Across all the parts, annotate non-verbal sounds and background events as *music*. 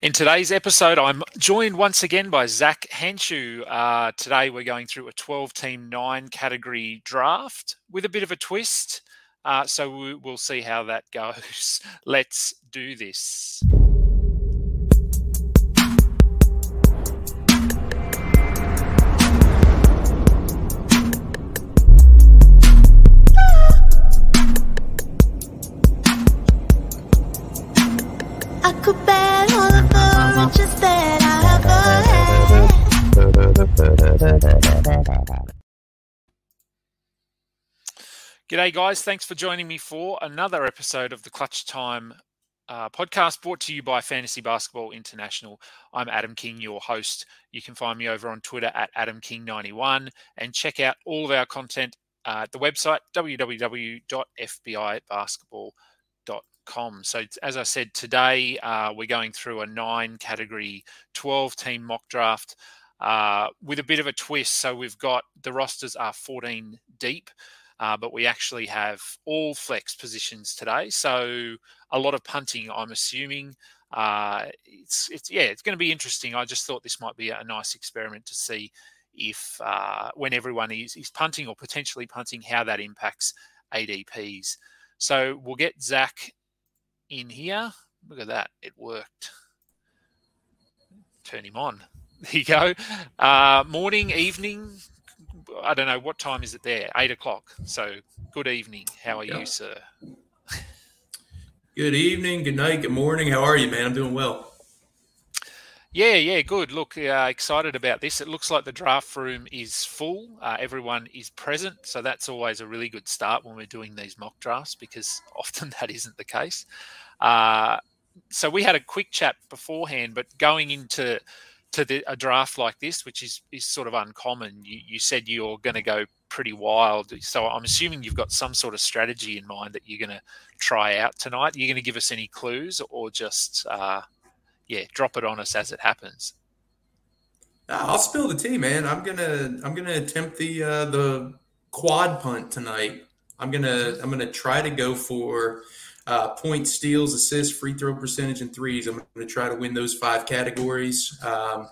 In today's episode, I'm joined once again by Zak Hanshew. Uh, today, we're going through a 12 team, nine category draft with a bit of a twist. Uh, so we, we'll see how that *laughs* goes. Let's do this. I could bet G'day, guys. Thanks for joining me for another episode of the Clutch Time uh, podcast brought to you by Fantasy Basketball International. I'm Adam King, your host. You can find me over on Twitter at AdamKing91 and check out all of our content uh, at the website www.fbibasketball.com. So, as I said, today uh, we're going through a nine category, 12 team mock draft uh, with a bit of a twist. So, we've got the rosters are 14 deep. Uh, but we actually have all flex positions today. So a lot of punting, I'm assuming. Uh, it's it's yeah, it's going to be interesting. I just thought this might be a nice experiment to see if uh, when everyone is, is punting or potentially punting, how that impacts ADPs. So we'll get Zak in here. Look at that, it worked. Turn him on. *laughs* There you go. Uh, morning, evening, I don't know what time is it there. Eight o'clock. So good evening. How are Yeah. you, sir? Good evening, good night, good morning. How are you, man? I'm doing well. Yeah, yeah, good. Look, uh, excited about this. It looks like the draft room is full. Uh, everyone is present, so that's always a really good start when we're doing these mock drafts because *laughs* often that isn't the case. Uh, so we had a quick chat beforehand, but going into to the, a draft like this, which is is sort of uncommon, you, you said you're going to go pretty wild. So I'm assuming you've got some sort of strategy in mind that you're going to try out tonight. You're going to give us any clues, or just uh, yeah, drop it on us as it happens. Uh, I'll spill the tea, man. I'm gonna I'm gonna attempt the uh, the quad punt tonight. I'm gonna I'm gonna try to go for uh, points, steals, assists, free throw percentage, and threes. I'm gonna try to win those five categories. Um,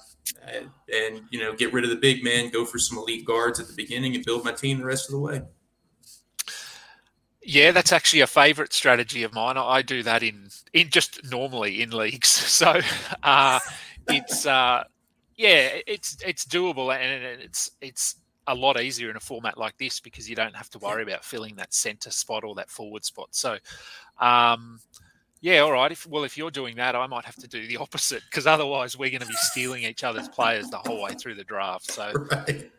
and, and you know, get rid of the big man, go for some elite guards at the beginning, and build my team the rest of the way. Yeah, that's actually a favourite strategy of mine. I do that in in just normally in leagues. *laughs* So uh, it's uh, yeah, it's it's doable and it's it's a lot easier in a format like this because you don't have to worry about filling that centre spot or that forward spot. So um, yeah, all right. If well, if you're doing that, I might have to do the *laughs* opposite because otherwise we're going to be stealing each other's players the whole way through the draft. So *laughs* Right.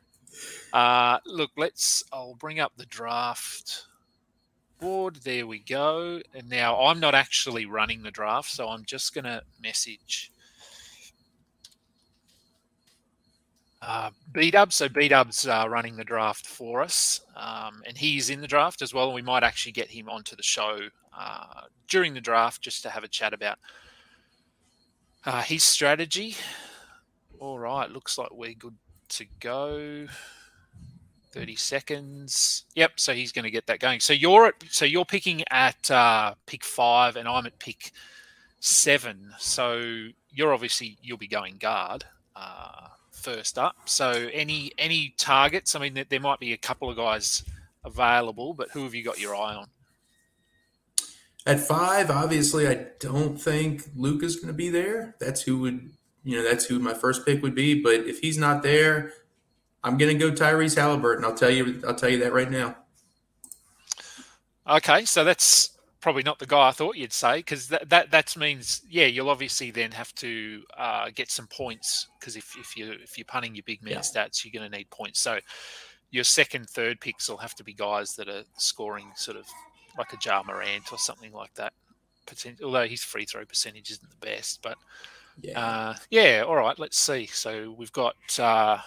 uh, look, let's. I'll bring up the draft board. There we go. And now I'm not actually running the draft, so I'm just going to message uh, B Dubs. So B Dubs uh, running the draft for us, um, and he's in the draft as well. And we might actually get him onto the show uh, during the draft just to have a chat about uh, his strategy. All right, looks like we're good to go. 30 seconds. Yep, so he's going to get that going. So you're at so you're picking at uh, pick 5 and I'm at pick 7. So you're obviously you'll be going guard uh, first up. So any any targets? I mean there, there might be a couple of guys available, but who have you got your eye on? At five, obviously, I don't think Luka's going to be there. That's who would, you know, that's who my first pick would be. But if he's not there, I'm going to go Tyrese Halliburton. I'll tell you, I'll tell you that right now. Okay, so that's probably not the guy I thought you'd say because that, that that means yeah you'll obviously then have to uh, get some points because if, if you if you're punting your big man Yeah. stats you're going to need points so your second third picks will have to be guys that are scoring sort of like a Ja Morant or something like that Potent- although his free throw percentage isn't the best but Yeah. uh, yeah, all right. Let's see. So we've got uh,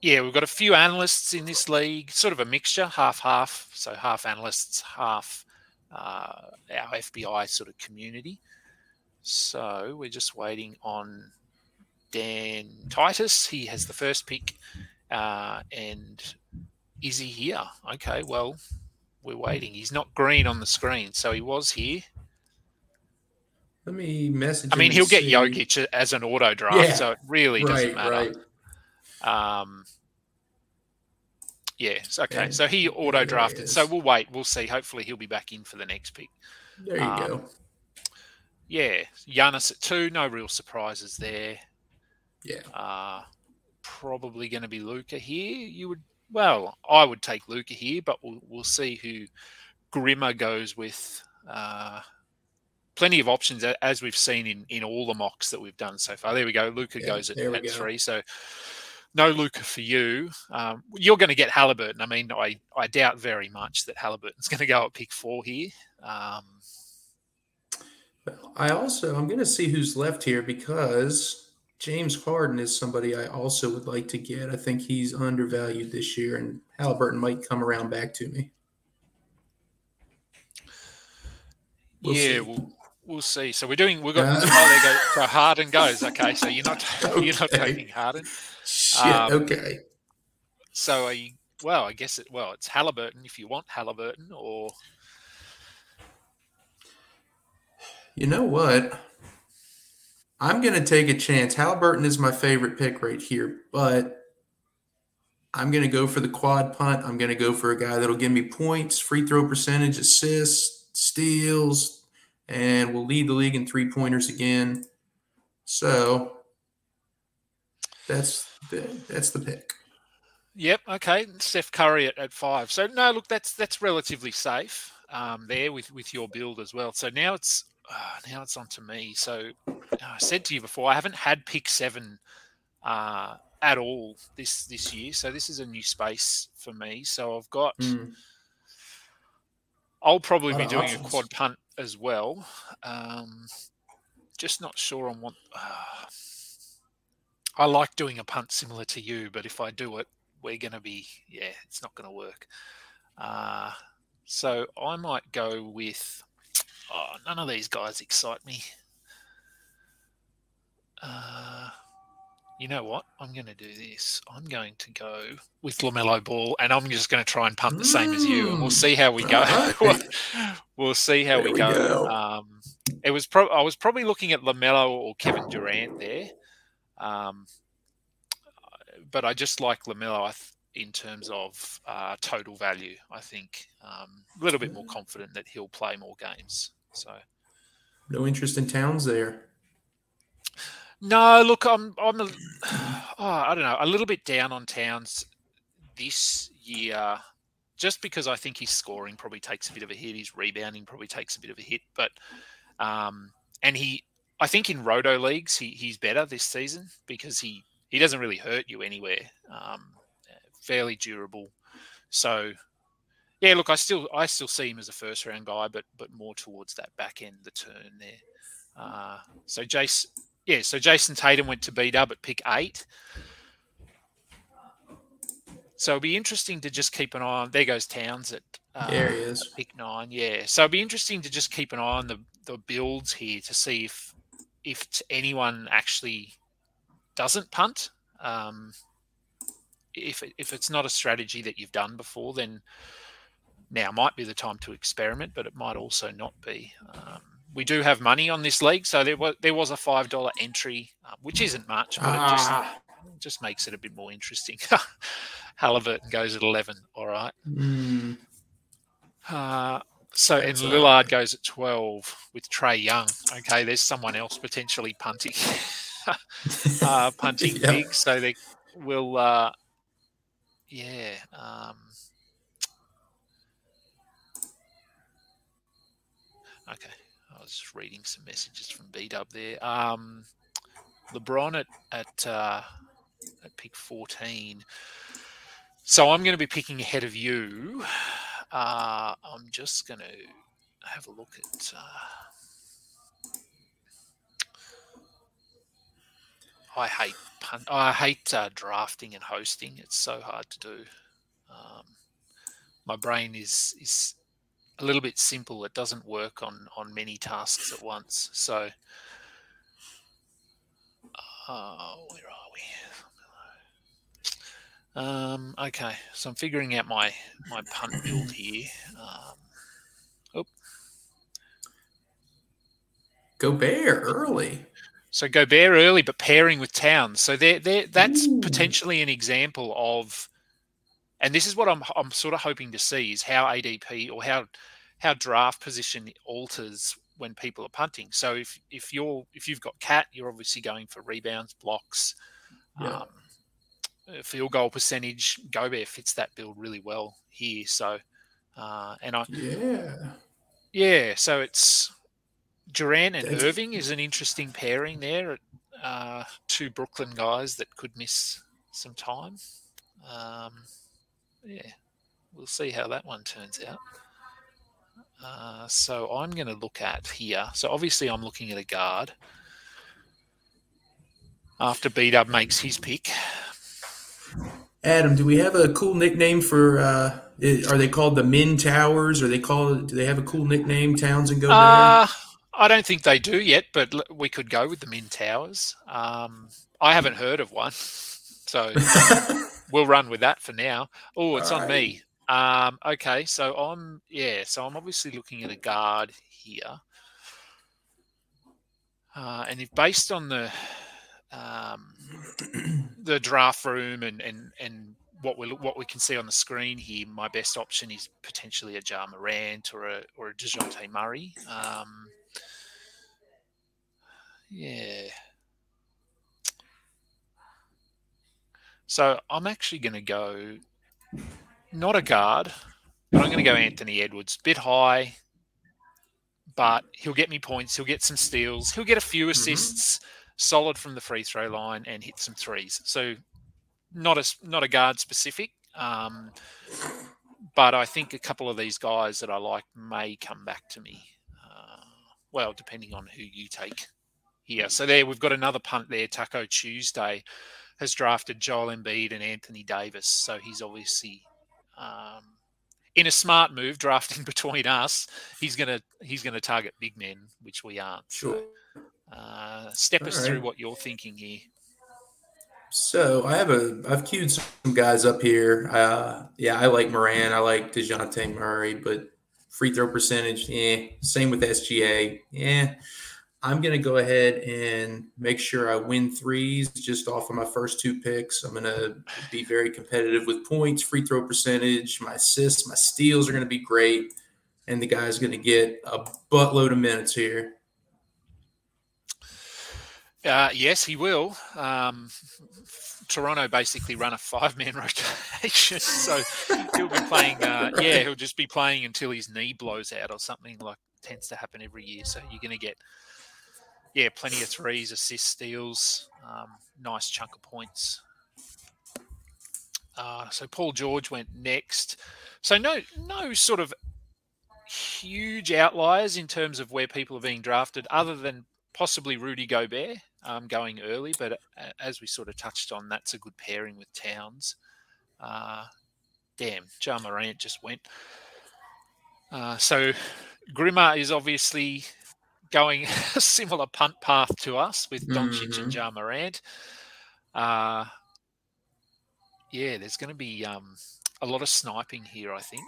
yeah, we've got a few analysts in this league, sort of a mixture, half half. So half analysts, half uh, our FBI sort of community. So we're just waiting on Dan Titus. He has the first pick, uh, and is he here? Okay, well, we're waiting. He's not green on the screen, so he was here. Let me message. I mean, he'll and get see. Jokic as an auto draft, Yeah. so it really doesn't matter. right. Um, yeah, so- okay. Yeah. So he auto drafted. So we'll wait. We'll see. Hopefully, he'll be back in for the next pick. There you Um, go. Yeah, Giannis at two. No real surprises there. Yeah. Uh, probably going to be Luka here. You would, well, I would take Luka here, but we'll we'll see who Grimmer goes with. Uh, plenty of options as we've seen in in all the mocks that we've done so far. There we go. Luka Yeah, goes at, at go. three. So no Luka for you. Um, you're going to get Halliburton. I mean, I I doubt very much that Halliburton's *laughs* going to go at pick four here. Um, I also I'm going to see who's left here because James Harden is somebody I also would like to get. I think he's undervalued this year, and Halliburton might come around back to me. We'll yeah, see. we'll we'll see. So we're doing. We've got. Uh, oh, there go. So Harden goes. Okay, so you're not *laughs* you're not taking Harden. Shit. Um, okay. So are you, well, I guess it. Well, it's Halliburton if you want Halliburton, or You know what? I'm going to take a chance. Halliburton is my favorite pick right here, but I'm going to go for the quad punt. I'm going to go for a guy that'll give me points, free throw percentage, assists, steals, and will lead the league in three pointers again. So that's the, that's the pick. Yep. Okay. Steph Curry at, at five. So no, look, that's that's relatively safe um, there with with your build as well. So now it's uh, now it's on to me. So uh, I said to you before, I haven't had pick seven uh, at all this this year. So this is a new space for me. So I've got. Mm. I'll probably be doing options. a quad punt as well. Um, just not sure on what. Uh, I like doing a punt similar to you, but if I do it, we're going to be yeah, it's not going to work. Uh, so I might go with. Oh, none of these guys excite me. Uh, you know what? I'm going to do this. I'm going to go with Lamelo Ball, and I'm just going to try and punt the same as you, and we'll Mm. see how we go. *laughs* We'll see how There we go. go. Um, it was pro- I was probably looking at Lamelo or Kevin Durant there, um, but I just like Lamelo in terms of uh, total value. I think um, a little bit more confident that he'll play more games. So. No interest in Towns there. No, look, I'm I'm a, *sighs* oh, I don't know, a little bit down on Towns this year, just because I think his scoring probably takes a bit of a hit, his rebounding probably takes a bit of a hit, but um, and he, I think in roto leagues he he's better this season because he he doesn't really hurt you anywhere, um, fairly durable, so. Yeah, look, I still I still see him as a first round guy, but but more towards that back end, the turn there. Uh, so Jace, yeah, so Jayson Tatum went to B Dub at pick eight. So it'll be interesting to just keep an eye on. There goes Towns at uh, There he is. at pick nine. Yeah, so it'll be interesting to just keep an eye on the the builds here to see if if anyone actually doesn't punt. Um, if if it's not a strategy that you've done before, then now might be the time to experiment, but it might also not be. Um, we do have money on this league, so there was there was a five dollar entry, uh, which isn't much, but it just Ah, just makes it a bit more interesting. *laughs* Halliburton goes at eleven. All right. mm, Uh, so and Lillard goes at twelve with Trae Young. Okay, there's someone else potentially punting, *laughs* uh, punting Yeah. big. So they will. Uh, yeah. Um, okay, I was reading some messages from B Dub there. Um, LeBron at at uh, at pick fourteen. So I'm going to be picking ahead of you. Uh, I'm just going to have a look at. Uh, I hate punt. I hate uh, drafting and hosting. It's so hard to do. Um, my brain is is a little bit simple. It doesn't work on on many tasks at once. So, uh, where are we? Um, okay, so I'm figuring out my my punt build here. Um, oh, Gobert early. So Gobert early, but pairing with Towns. So there, there, that's Ooh. potentially an example of, and this is what I'm, I'm sort of hoping to see is how ADP or how, how draft position alters when people are punting. So if if you're if you've got KAT, you're obviously going for rebounds, blocks, Yeah. um, field goal percentage. Gobert fits that build really well here. So, uh, and I Yeah. yeah, so it's Durant and That's- Irving is an interesting pairing there. Uh, two Brooklyn guys that could miss some time. Um, yeah, we'll see how that one turns out. Uh, so I'm going to look at here. So obviously I'm looking at a guard. After B Dub makes his pick, Adam, do we have a cool nickname for? Uh, are they called the Min Towers? Are they called? Do they have a cool nickname? Towns and Gobert. Uh, I don't think they do yet, but we could go with the Min Towers. Um, I haven't heard of one, *laughs* so *laughs* we'll run with that for now. Oh, it's on Alright. me. Um, okay, so I'm yeah, so I'm obviously looking at a guard here, uh, and if based on the um, the draft room and and and what we what we can see on the screen here, my best option is potentially a Ja Morant or a or a Dejounte Murray. Um, yeah. So I'm actually going to go not a guard, but I'm going to go Anthony Edwards. Bit high, but he'll get me points. He'll get some steals. He'll get a few assists, solid from the free throw line, and hit some threes. So not a not a guard specific, um, but I think a couple of these guys that I like may come back to me. Uh, well, depending on who you take here. So there, we've got another punt there. Taco Tuesday has drafted Joel Embiid and Anthony Davis, so he's obviously um, in a smart move, drafting *laughs* between us. He's gonna he's gonna target big men, which we aren't. Sure. Uh, step us All through what you're thinking here. So I have a I've queued some guys up here. Uh, yeah, I like Moran. I like Dejounte Murray, but free throw percentage, yeah. Same with SGA, yeah. I'm gonna go ahead and make sure I win threes just off of my first two picks. I'm gonna be very competitive with points, free throw percentage, my assists, my steals are gonna be great, and the guy's gonna get a buttload of minutes here. Uh, yes, he will. Um, Toronto basically run a five-man *laughs* rotation, so he'll be playing. Uh, yeah, he'll just be playing until his knee blows out or something like tends to happen every year. So you're going to get, yeah, plenty of threes, assists, steals, um, nice chunk of points. Uh, so Paul George went next. So no, no sort of huge outliers in terms of where people are being drafted, other than possibly Rudy Gobert um, going early. But uh, as we sort of touched on, that's a good pairing with Towns. Uh, damn, Ja Morant just went. Uh, so Grimmer is obviously going *laughs* a similar punt path to us with Doncic and Mhm. Ja Morant. Uh, yeah, there's going to be um, a lot of sniping here, I think.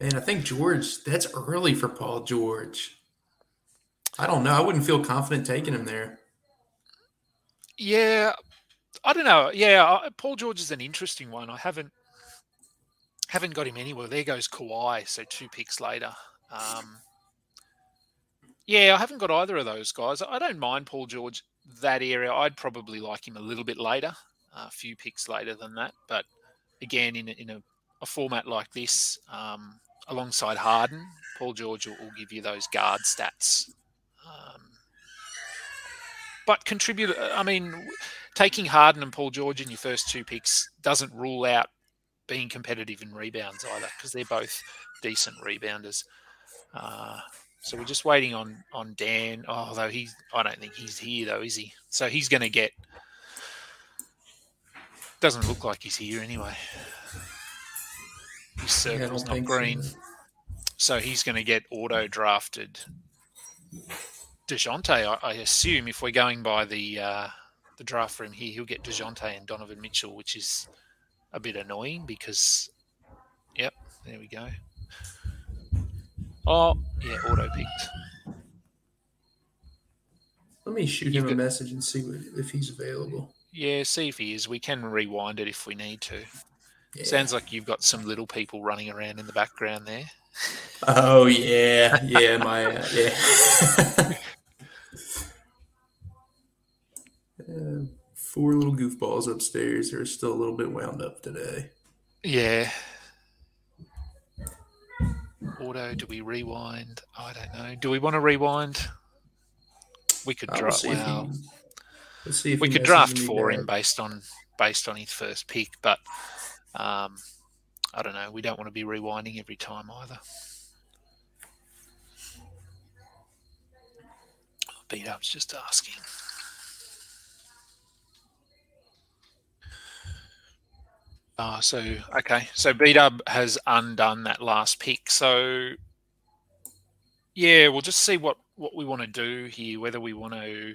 And I think George, that's early for Paul George. I don't know. I wouldn't feel confident taking him there. Yeah, I don't know. Yeah, Paul George is an interesting one. I haven't haven't got him anywhere. There goes Kawhi, so two picks later. Um, yeah, I haven't got either of those guys. I don't mind Paul George that area. I'd probably like him a little bit later, a few picks later than that. But again, in a, in a, a format like this, um, alongside Harden, Paul George will, will give you those guard stats. But contribute. I mean, taking Harden and Paul George in your first two picks doesn't rule out being competitive in rebounds either, because they're both decent rebounders. Uh, so we're just waiting on on Dan. Oh, although he's, I don't think he's here though, is he? So he's going to get. Doesn't look like he's here anyway. His circle's don't not think so. green, so he's going to get auto drafted. Dejounte, I, I assume, if we're going by the uh, the draft room here, he'll get Dejounte and Donovan Mitchell, which is a bit annoying because, yep, there we go. Oh, yeah, auto picked. Let me shoot You've him a message and see what, if he's available. Yeah, see if he is. We can rewind it if we need to. Yeah. Sounds like you've got some little people running around in the background there. Oh yeah, yeah, my uh, yeah. *laughs* Uh, four little goofballs upstairs. They're still a little bit wound up today. Yeah. Auto, do we rewind? I don't know. Do we want to rewind? We could draft. he- let's see if we could draft for him based on based on his first pick, but um, I don't know. We don't want to be rewinding every time either. B Dub's just asking. Uh, so okay, so B Dub has undone that last pick. So yeah, we'll just see what what we want to do here. Whether we want to,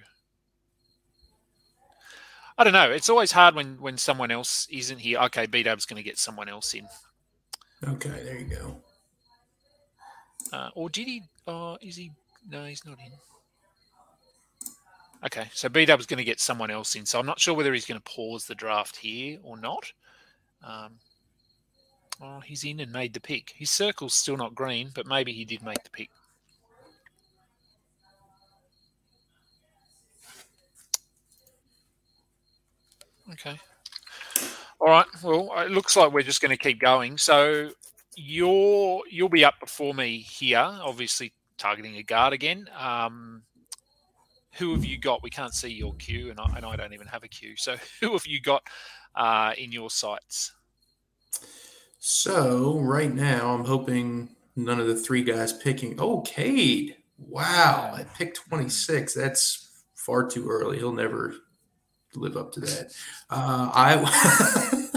I don't know. It's always hard when when someone else isn't here. Okay, B Dub's going to get someone else in. Okay, there you go. Uh, or did he? Uh, is he? No, he's not in. Okay, so B Dub's going to get someone else in. So I'm not sure whether he's going to pause the draft here or not. Um, oh, he's in and made the pick. His circle's still not green, but maybe he did make the pick. Okay. All right. Well, it looks like we're just going to keep going. So you're you'll be up before me here, obviously targeting a guard again. Um, who have you got? We can't see your queue, and I, and I don't even have a queue. So *laughs* who have you got uh, in your sights? So right now, I'm hoping none of the three guys picking. Oh, Cade! Wow, I picked 26. That's far too early. He'll never live up to that. Uh, I,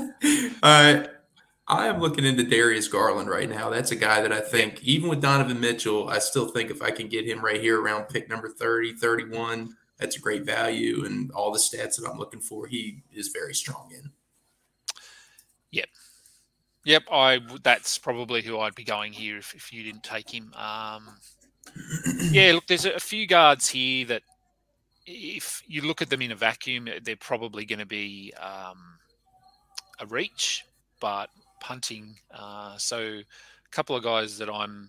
I, *laughs* I am looking into Darius Garland right now. That's a guy that I think, even with Donovan Mitchell, I still think if I can get him right here around pick number 30, 31, that's a great value. And all the stats that I'm looking for, he is very strong in. Yep, Yep, I that's probably who I'd be going here if, if you didn't take him. Um, *clears throat* yeah, look, there's a, few guards here that if you look at them in a vacuum, they're probably going to be um, a reach, but punting. Uh, so a couple of guys that I'm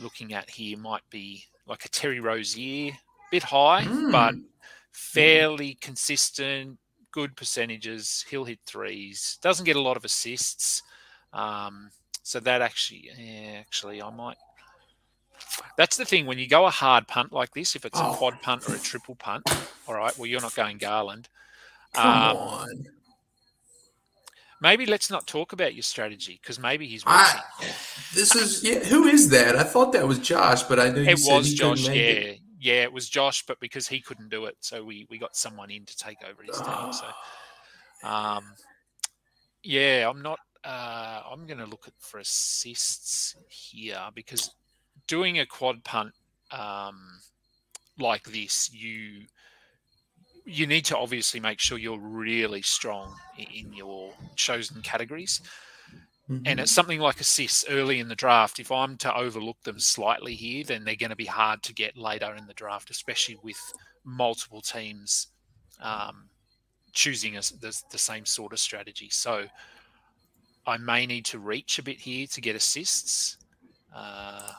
looking at here might be like a Terry Rozier, bit high, but Mm. fairly consistent, good percentages. He'll hit threes. Doesn't get a lot of assists. Um, so that actually, yeah, actually, I might. That's the thing when you go a hard punt like this. If it's Oh. a quad punt or a triple punt, all right. Well, you're not going Garland. Come Um, on. maybe let's not talk about your strategy because maybe he's. I, this is yeah. Who is that? I thought that was Josh, but I knew you it said was Josh. Yeah, it. Yeah, it was Josh, but because he couldn't do it, so we we got someone in to take over his team. So. *sighs* Um, yeah, I'm not. Uh, I'm going to look at for assists here because doing a quad punt um, like this, you you need to obviously make sure you're really strong in your chosen categories. Mhm. And it's something like assists early in the draft. If I'm to overlook them slightly here, then they're going to be hard to get later in the draft, especially with multiple teams um, choosing a the, the same sort of strategy. So I may need to reach a bit here to get assists. Uh,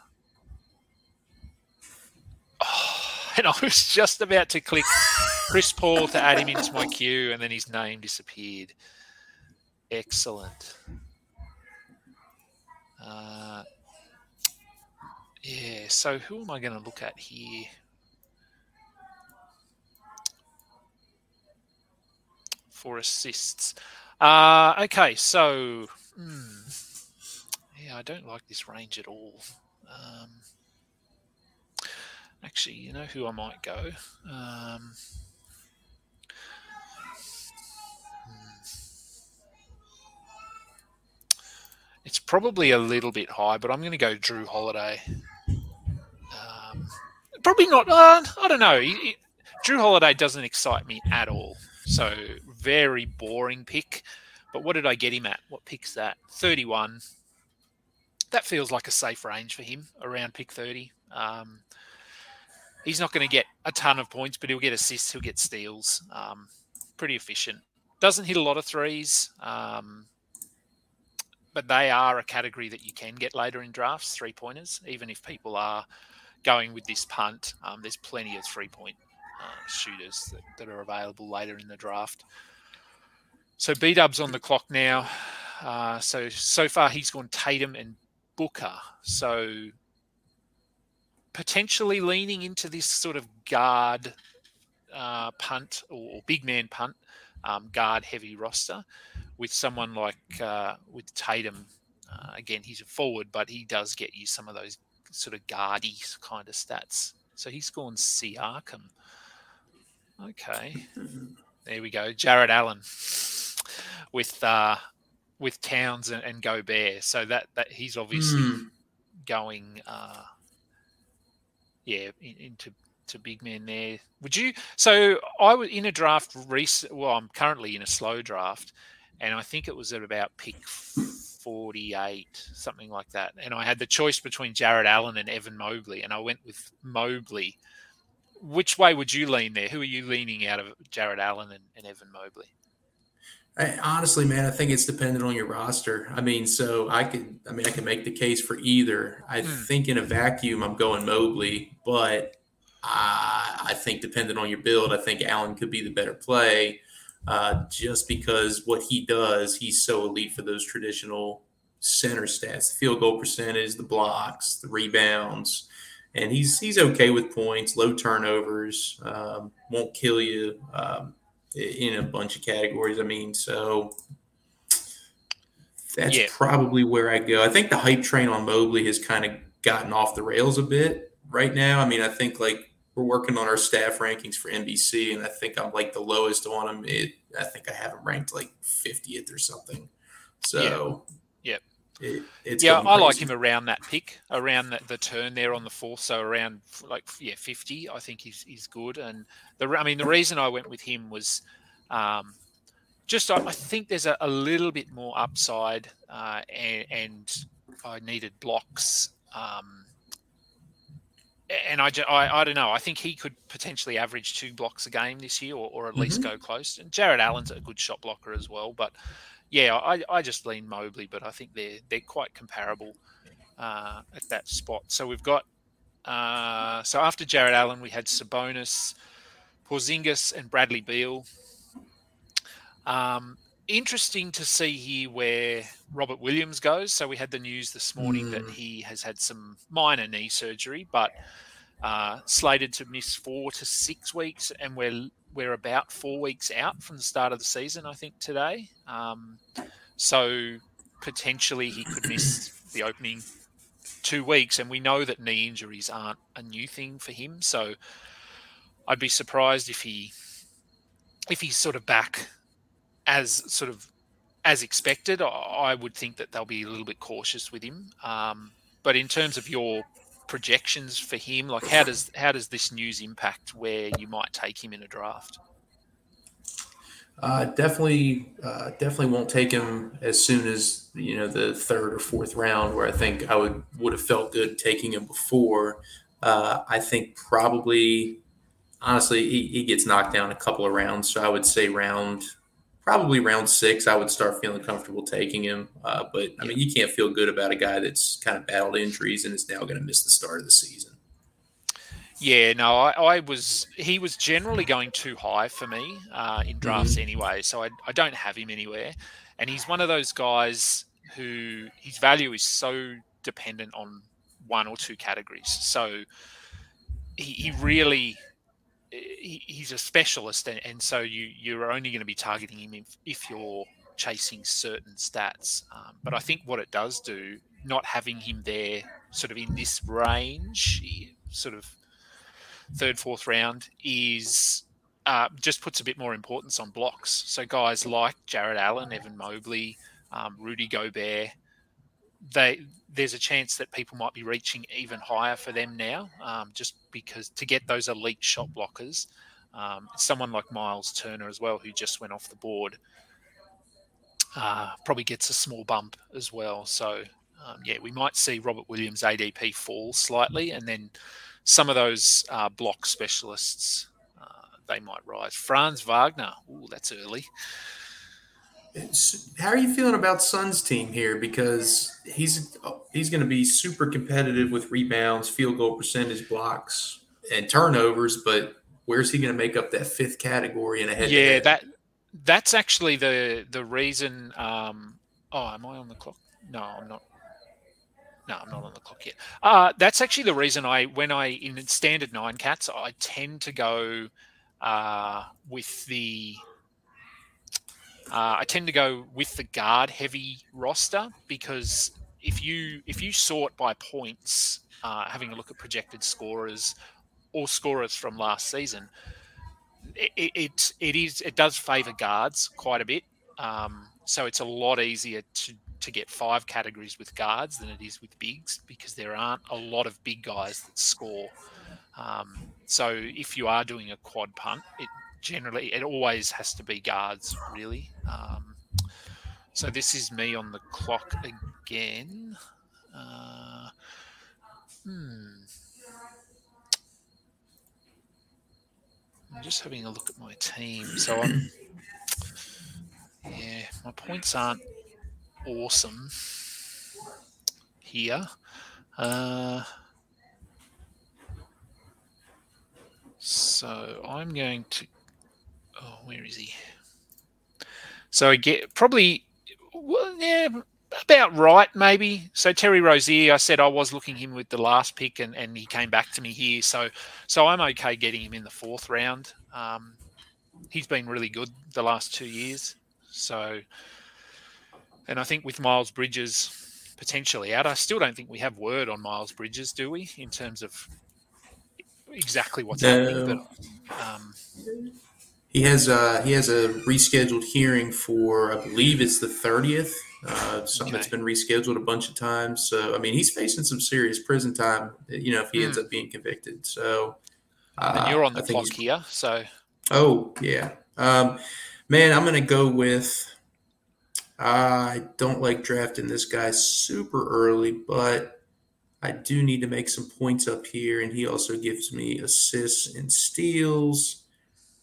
oh, *sighs* and I was just about to click Chris Paul to add him into my queue, and then his name disappeared. Excellent. Uh, yeah, so who am I going to look at here? For assists. Uh, okay, so. hmm, yeah, I don't like this range at all. Um, actually, you know who I might go? Um, It's probably a little bit high, but I'm going to go Jrue Holiday. Um, probably not. Uh, I don't know. He- he- Jrue Holiday doesn't excite me at all. So very boring pick. But what did I get him at? What pick's that? 31. That feels like a safe range for him around pick 30. Um, he's not going to get a ton of points, but he'll get assists, he'll get steals. Um, pretty efficient. Doesn't hit a lot of threes, um, but they are a category that you can get later in drafts, three pointers. Even if people are going with this punt, um, there's plenty of three point uh, shooters that, that, are available later in the draft. So B Dub's on the clock now. Uh, so so far he's gone Tatum and Booker. So potentially leaning into this sort of guard uh, punt or, big man punt, um, guard heavy roster with someone like uh, with Tatum. Uh, again, he's a forward, but he does get you some of those sort of guardy kind of stats. So he's gone Siakam. Okay, there we go. Jarrett Allen with uh, with Towns and, and Gobert. So that that he's obviously mm. going. Uh, yeah, into to big men there. Would you? So I was in a draft recent. Well, I'm currently in a slow draft, and I think it was at about pick 48, something like that. And I had the choice between Jarrett Allen and Evan Mobley, and I went with Mobley. Which way would you lean there? Who are you leaning out of Jarrett Allen and, and Evan Mobley? I, honestly, man, I think it's dependent on your roster. I mean, so I could, I mean, I can make the case for either. I mm. think in a vacuum, I'm going Mobley, but I, I think depending on your build, I think Allen could be the better play, uh, just because what he does, he's so elite for those traditional center stats: the field goal percentage, the blocks, the rebounds, and he's he's okay with points, low turnovers, um, won't kill you. Um, in a bunch of categories. I mean, so that's yeah. probably where I go. I think the hype train on Mobley has kind of gotten off the rails a bit right now. I mean, I think like we're working on our staff rankings for NBC, and I think I'm like the lowest on them. It, I think I have him ranked like 50th or something. So, yeah. It, yeah, I like him around that pick, around the, the turn there on the fourth. So around like yeah, fifty. I think he's he's good. And the I mean the reason I went with him was um, just I, I think there's a, a, little bit more upside, uh, and, and, I needed blocks. Um, and I, I, I, don't know. I think he could potentially average two blocks a game this year, or, or at mm-hmm. least go close. And Jarrett Allen's a good shot blocker as well. But yeah, I, I just lean Mobley, but I think they're they're quite comparable uh, at that spot. So we've got uh, so after Jared Allen, we had Sabonis, Porzingis, and Bradley Beal. Um, interesting to see here where Robert Williams goes. So we had the news this morning mm. that he has had some minor knee surgery, but uh, slated to miss four to six weeks, and we're we're about four weeks out from the start of the season, I think, today. Um, so potentially he could miss the opening two weeks. And we know that knee injuries aren't a new thing for him. So I'd be surprised if he if he's sort of back as sort of as expected. I would think that they'll be a little bit cautious with him. Um, but in terms of your projections for him? Like, how does how does this news impact where you might take him in a draft? Uh, definitely, uh, definitely won't take him as soon as you know the third or fourth round, where I think I would would have felt good taking him before. Uh, I think probably, honestly, he, he, gets knocked down a couple of rounds, so I would say round probably round six, I would start feeling comfortable taking him. Uh, but I mean, you can't feel good about a guy that's kind of battled injuries and is now going to miss the start of the season. Yeah, no, I, I, was. He was generally going too high for me uh, in drafts mm-hmm. anyway, so I, I don't have him anywhere. And he's one of those guys who his value is so dependent on one or two categories. So he, he really he, he's a specialist, and, and, so you you're only going to be targeting him if, if you're chasing certain stats. Um, but I think what it does do, not having him there, sort of in this range, sort of third fourth round, is uh, just puts a bit more importance on blocks. So guys like Jarrett Allen, Evan Mobley, um, Rudy Gobert, they there's a chance that people might be reaching even higher for them now, um, just because to get those elite shot blockers, um, someone like Miles Turner as well, who just went off the board, uh, probably gets a small bump as well. So um, yeah, we might see Robert Williams ADP fall slightly, and then some of those uh, block specialists, uh, they might rise. Franz Wagner, ooh, that's early. How are you feeling about Sun's team here? Because he's he's going to be super competitive with rebounds, field goal percentage, blocks, and turnovers. But where's he going to make up that fifth category in a head? Yeah, that that's actually the the reason. Um, oh, am I on the clock? No, I'm not. No, I'm not on the clock yet. Uh, that's actually the reason I, when I in standard nine cats, I tend to go uh, with the uh, I tend to go with the guard heavy roster because if you if you sort by points, uh, having a look at projected scorers or scorers from last season, it it, it is it does favour guards quite a bit. Um, so it's a lot easier to to get five categories with guards than it is with bigs because there aren't a lot of big guys that score. Um, so if you are doing a quad punt, it generally it always has to be guards really. Um, so this is me on the clock again. Uh, hmm. i'm just having a look at my team. So i'm yeah my points aren't awesome here. Uh, so I'm going to oh, where is he? So I get probably, well, yeah, about right, maybe. So Terry Rozier, I said I was looking him with the last pick, and, and he came back to me here. So so I'm okay getting him in the fourth round. Um, he's been really good the last two years. So, and I think with Miles Bridges potentially out, I still don't think we have word on Miles Bridges, do we? In terms of exactly what's no. happening, but. Um, he has uh, he has a rescheduled hearing for I believe it's the thirtieth. Uh, something okay. that's been rescheduled a bunch of times. So I mean, he's facing some serious prison time. You know, if he mm. ends hmm. up being convicted. So uh, and you're on the clock here. So oh yeah, um, man, I'm gonna go with. I don't like drafting this guy super early, but I do need to make some points up here, and he also gives me assists and steals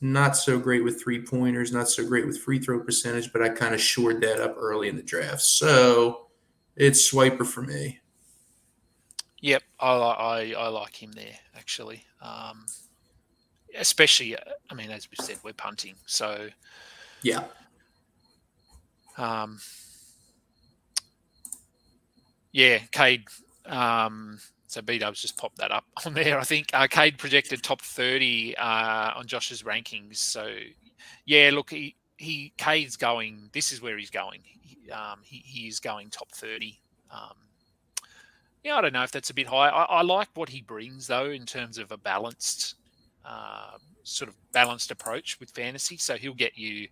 not so great with three pointers, not so great with free throw percentage, but I kind of shored that up early in the draft. So it's Swiper for me. Yep, I, I, I like him there actually. Um, especially, I mean, as we said, we're punting, so yeah. Um, yeah, Cade. Um, so B Dubs just popped that up *laughs* on there. I think Arcade projected top 30 uh, on Josh's rankings. So, yeah, look, he, he Cade's going, this is where he's going. He, um, he, he is going top 30. Um, yeah, I don't know if that's a bit high. I, I, like what he brings, though, in terms of a balanced, uh, sort of balanced approach with fantasy. So he'll get you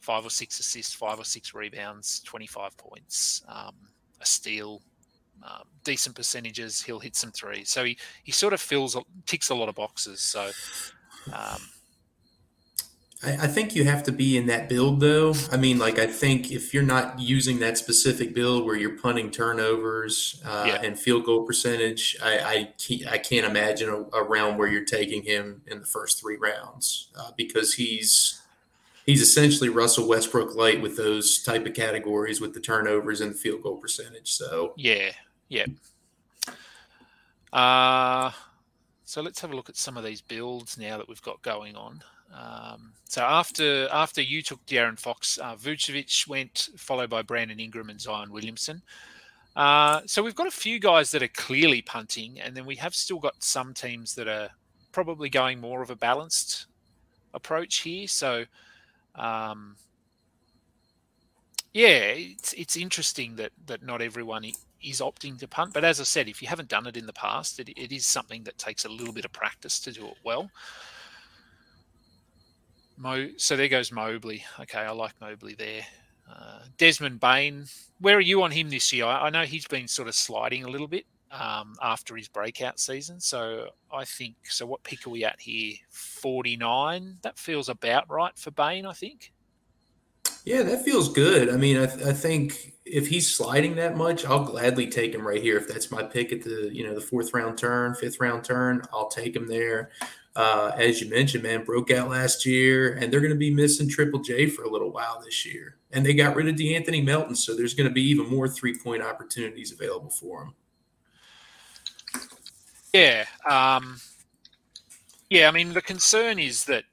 five or six assists, five or six rebounds, 25 points, um, a steal, um, decent percentages. He'll hit some threes. So he, he sort of fills ticks a lot of boxes. So um, I, I, think you have to be in that build though. I mean, like I think if you're not using that specific build where you're punting turnovers uh, yeah. and field goal percentage, I I can't, I can't imagine a, a, round where you're taking him in the first three rounds uh, because he's he's essentially Russell Westbrook light with those type of categories with the turnovers and the field goal percentage. So yeah, yeah. Uh, so let's have a look at some of these builds now that we've got going on. Um, so after after you took De'Aaron Fox, uh, Vucevic went, followed by Brandon Ingram and Zion Williamson. Uh, so we've got a few guys that are clearly punting, and then we have still got some teams that are probably going more of a balanced approach here. So um, yeah, it's it's interesting that that not everyone is opting to punt. But as I said, if you haven't done it in the past, it, it is something that takes a little bit of practice to do it well. Mo, so there goes Mobley. Okay, I like Mobley there. Uh, Desmond Bane, where are you on him this year? I, I know he's been sort of sliding a little bit um, after his breakout season. So I think, so what pick are we at here? 49. That feels about right for Bane, I think. Yeah, that feels good. I mean, I, th- I think if he's sliding that much, I'll gladly take him right here. If that's my pick at the you know the fourth round turn, fifth round turn, I'll take him there. Uh, as you mentioned, man, broke out last year, and they're going to be missing Triple J for a little while this year. And they got rid of De'Anthony Melton, so there's going to be even more three point opportunities available for him. Yeah, um, yeah. I mean, the concern is that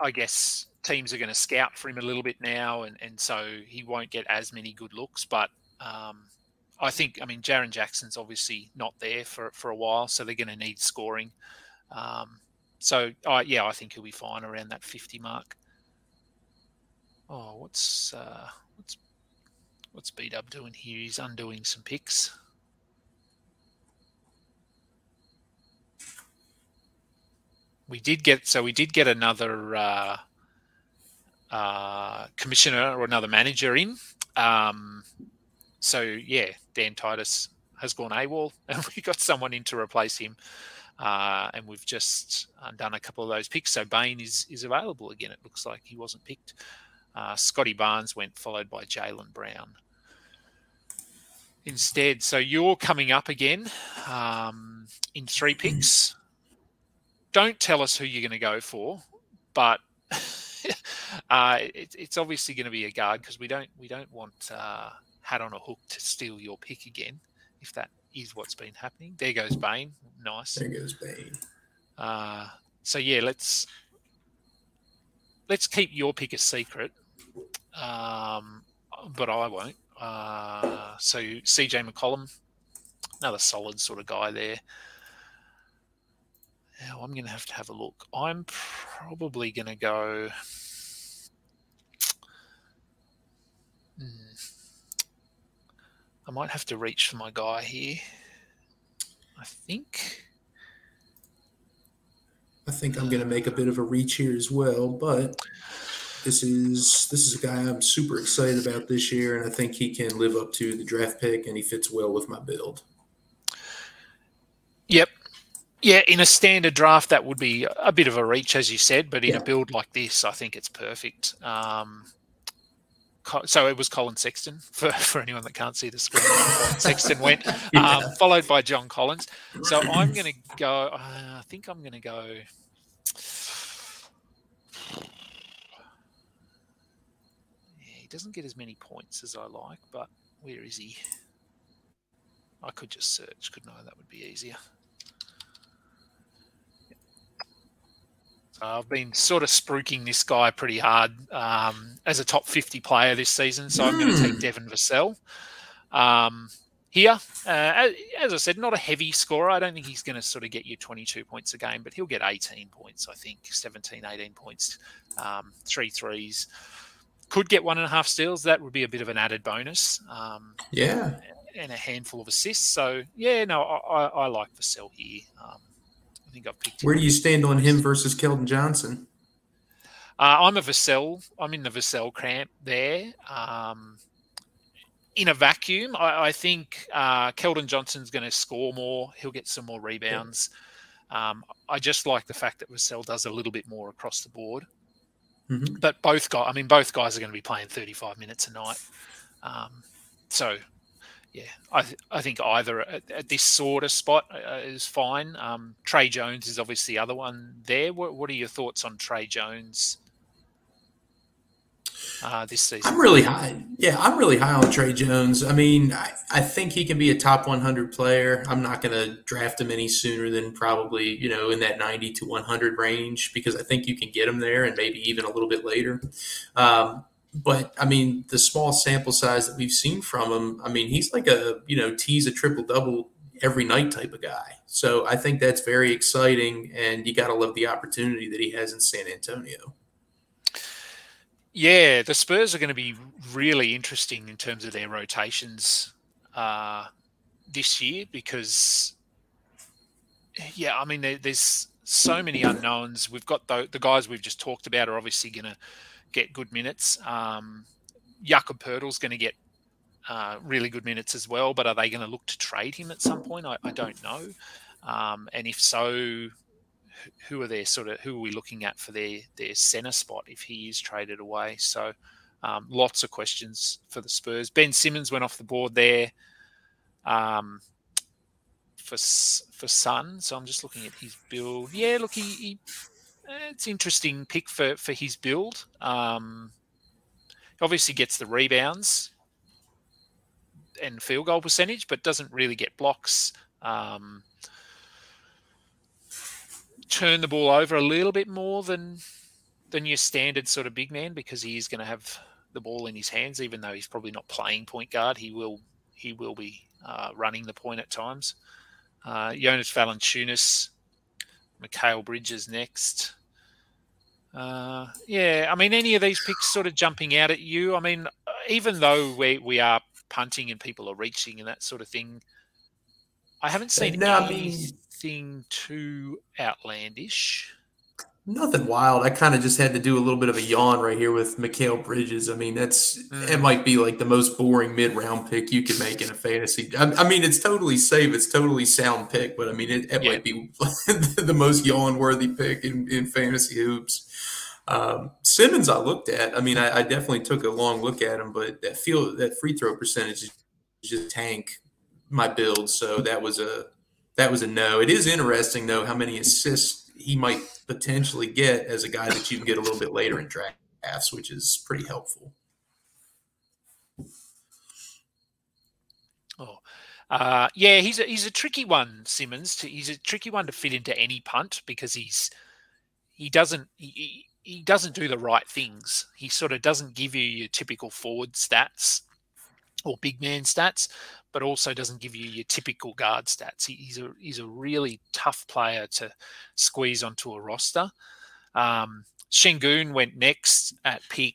I guess teams are going to scout for him a little bit now, and, and so he won't get as many good looks. But um, I think, I mean, Jaren Jackson's obviously not there for, for a while, so they're going to need scoring. Um, so, yeah, I think he'll be fine around that 50 mark. Oh, what's uh, what's what's B Dub doing here? He's undoing some picks. We did get so we did get another uh, uh, commissioner or another manager in. Um, so yeah, Dan Titus has gone AWOL, *laughs* and we got someone in to replace him. Uh, and we've just uh, done a couple of those picks. So Bane is is available again. It looks like he wasn't picked. Uh, Scottie Barnes went followed by Jaylen Brown instead. So you're coming up again um, in three picks. Don't tell us who you're going to go for, but *laughs* *laughs* uh, it, it's obviously going to be a guard because we don't we don't want uh, hat on a hook to steal your pick again. If that is what's been happening, there goes Bane. Nice. There goes Bane. Uh, so yeah, let's let's keep your pick a secret, um, but I won't. Uh, so CJ McCollum, another solid sort of guy there. Now I'm going to have to have a look. I'm probably going to go. Hmm. I might have to reach for my guy here. I think. I think I'm going to make a bit of a reach here as well, but this is this is a guy I'm super excited about this year, and I think he can live up to the draft pick, and he fits well with my build. Yeah, in a standard draft, that would be a bit of a reach, as you said, but in Yeah. a build like this, I think it's perfect. Um, so it was Collin Sexton *laughs* for, for anyone that can't see the screen. Sexton went, *laughs* Yeah. um, followed by John Collins. So I'm going *laughs* to go. Uh, I think I'm going to go. Yeah, he doesn't get as many points as I like, but where is he? I could just search, couldn't I? That would be easier. So I've been sort of spruiking this guy pretty hard um, as a top 50 player this season. So I'm going to take Devin Vassell. Um, here, uh, as, I said, not a heavy scorer. I don't think he's going to sort of get you 22 points a game, but he'll get 18 points, I think, 17, 18 points, um, three threes. Could get one and a half steals. That would be a bit of an added bonus. Um, Yeah, and a handful of assists. So yeah, no, I, I, I like Vassell here. I think I've picked. where do you stand on him versus Keldon Johnson? Uh, I'm a Vassell. I'm in the Vassell camp there. Um, in a vacuum, I, I think uh, Keldon Johnson's going to score more. He'll get some more rebounds. Um, I just like the fact that Vassell does a little bit more across the board. Mhm. But both guys, I mean, both guys are going to be playing 35 minutes a night. Um, so, yeah, I, th- I think either at, at this sort of spot uh, is fine. Um, Tre Jones is obviously the other one there. What, what are your thoughts on Tre Jones uh, this season? I'm really high. Yeah, I'm really high on Tre Jones. I mean, I, I think he can be a top 100 player. I'm not going to draft him any sooner than probably, you know, in that 90 to 100 range because I think you can get him there and maybe even a little bit later. Um, but I mean, the small sample size that we've seen from him, I mean, he's like a, you know, tease a triple double every night type of guy. So I think that's very exciting. And you got to love the opportunity that he has in San Antonio. Yeah, the Spurs are going to be really interesting in terms of their rotations uh, this year because, yeah, I mean, there, there's so many unknowns. We've got the, the guys we've just talked about are obviously going to get good minutes. Um, Jakob Poeltl's going to get uh, really good minutes as well, but are they going to look to trade him at some point? I, I don't know. Um, and if so, who are their sort of who are we looking at for their their center spot if he is traded away? So Um, lots of questions for the Spurs. Ben Simmons went off the board there um, for for Sun. So I'm just looking at his build. Yeah, look, he, he it's interesting pick for for his build. Um, obviously gets the rebounds and field goal percentage, but doesn't really get blocks. Um, turn the ball over a little bit more than than your standard sort of big man because he is going to have the ball in his hands, even though he's probably not playing point guard. He will he will be uh, running the point at times. Uh, Jonas Valanciunas, Mikal Bridges next. Uh, yeah, I mean, any of these picks sort of jumping out at you? I mean, even though we, we are punting and people are reaching and that sort of thing, I haven't seen No, I mean- anything too outlandish. Nothing wild. I kind of just had to do a little bit of a yawn right here with Mikal Bridges. I mean, that's it Mm. might be like the most boring mid round pick you could make in a fantasy. I, I mean, it's totally safe. It's totally sound pick, but I mean, it, it Yeah. might be *laughs* the most yawn worthy pick in, in fantasy hoops. Um, Simmons, I looked at. I mean, I, I definitely took a long look at him, but that feel that free throw percentage is just tank my build. So that was a that was a no. It is interesting though how many assists he might potentially get as a guy that you can get a little bit later in drafts, which is pretty helpful. Oh, uh, yeah, he's a, he's a tricky one, Simmons. To, he's a tricky one to fit into any punt because he's he doesn't he, he he doesn't do the right things. He sort of doesn't give you your typical forward stats or big man stats, but also doesn't give you your typical guard stats. He, he's a he's a really tough player to squeeze onto a roster. Um, Sengun went next at pick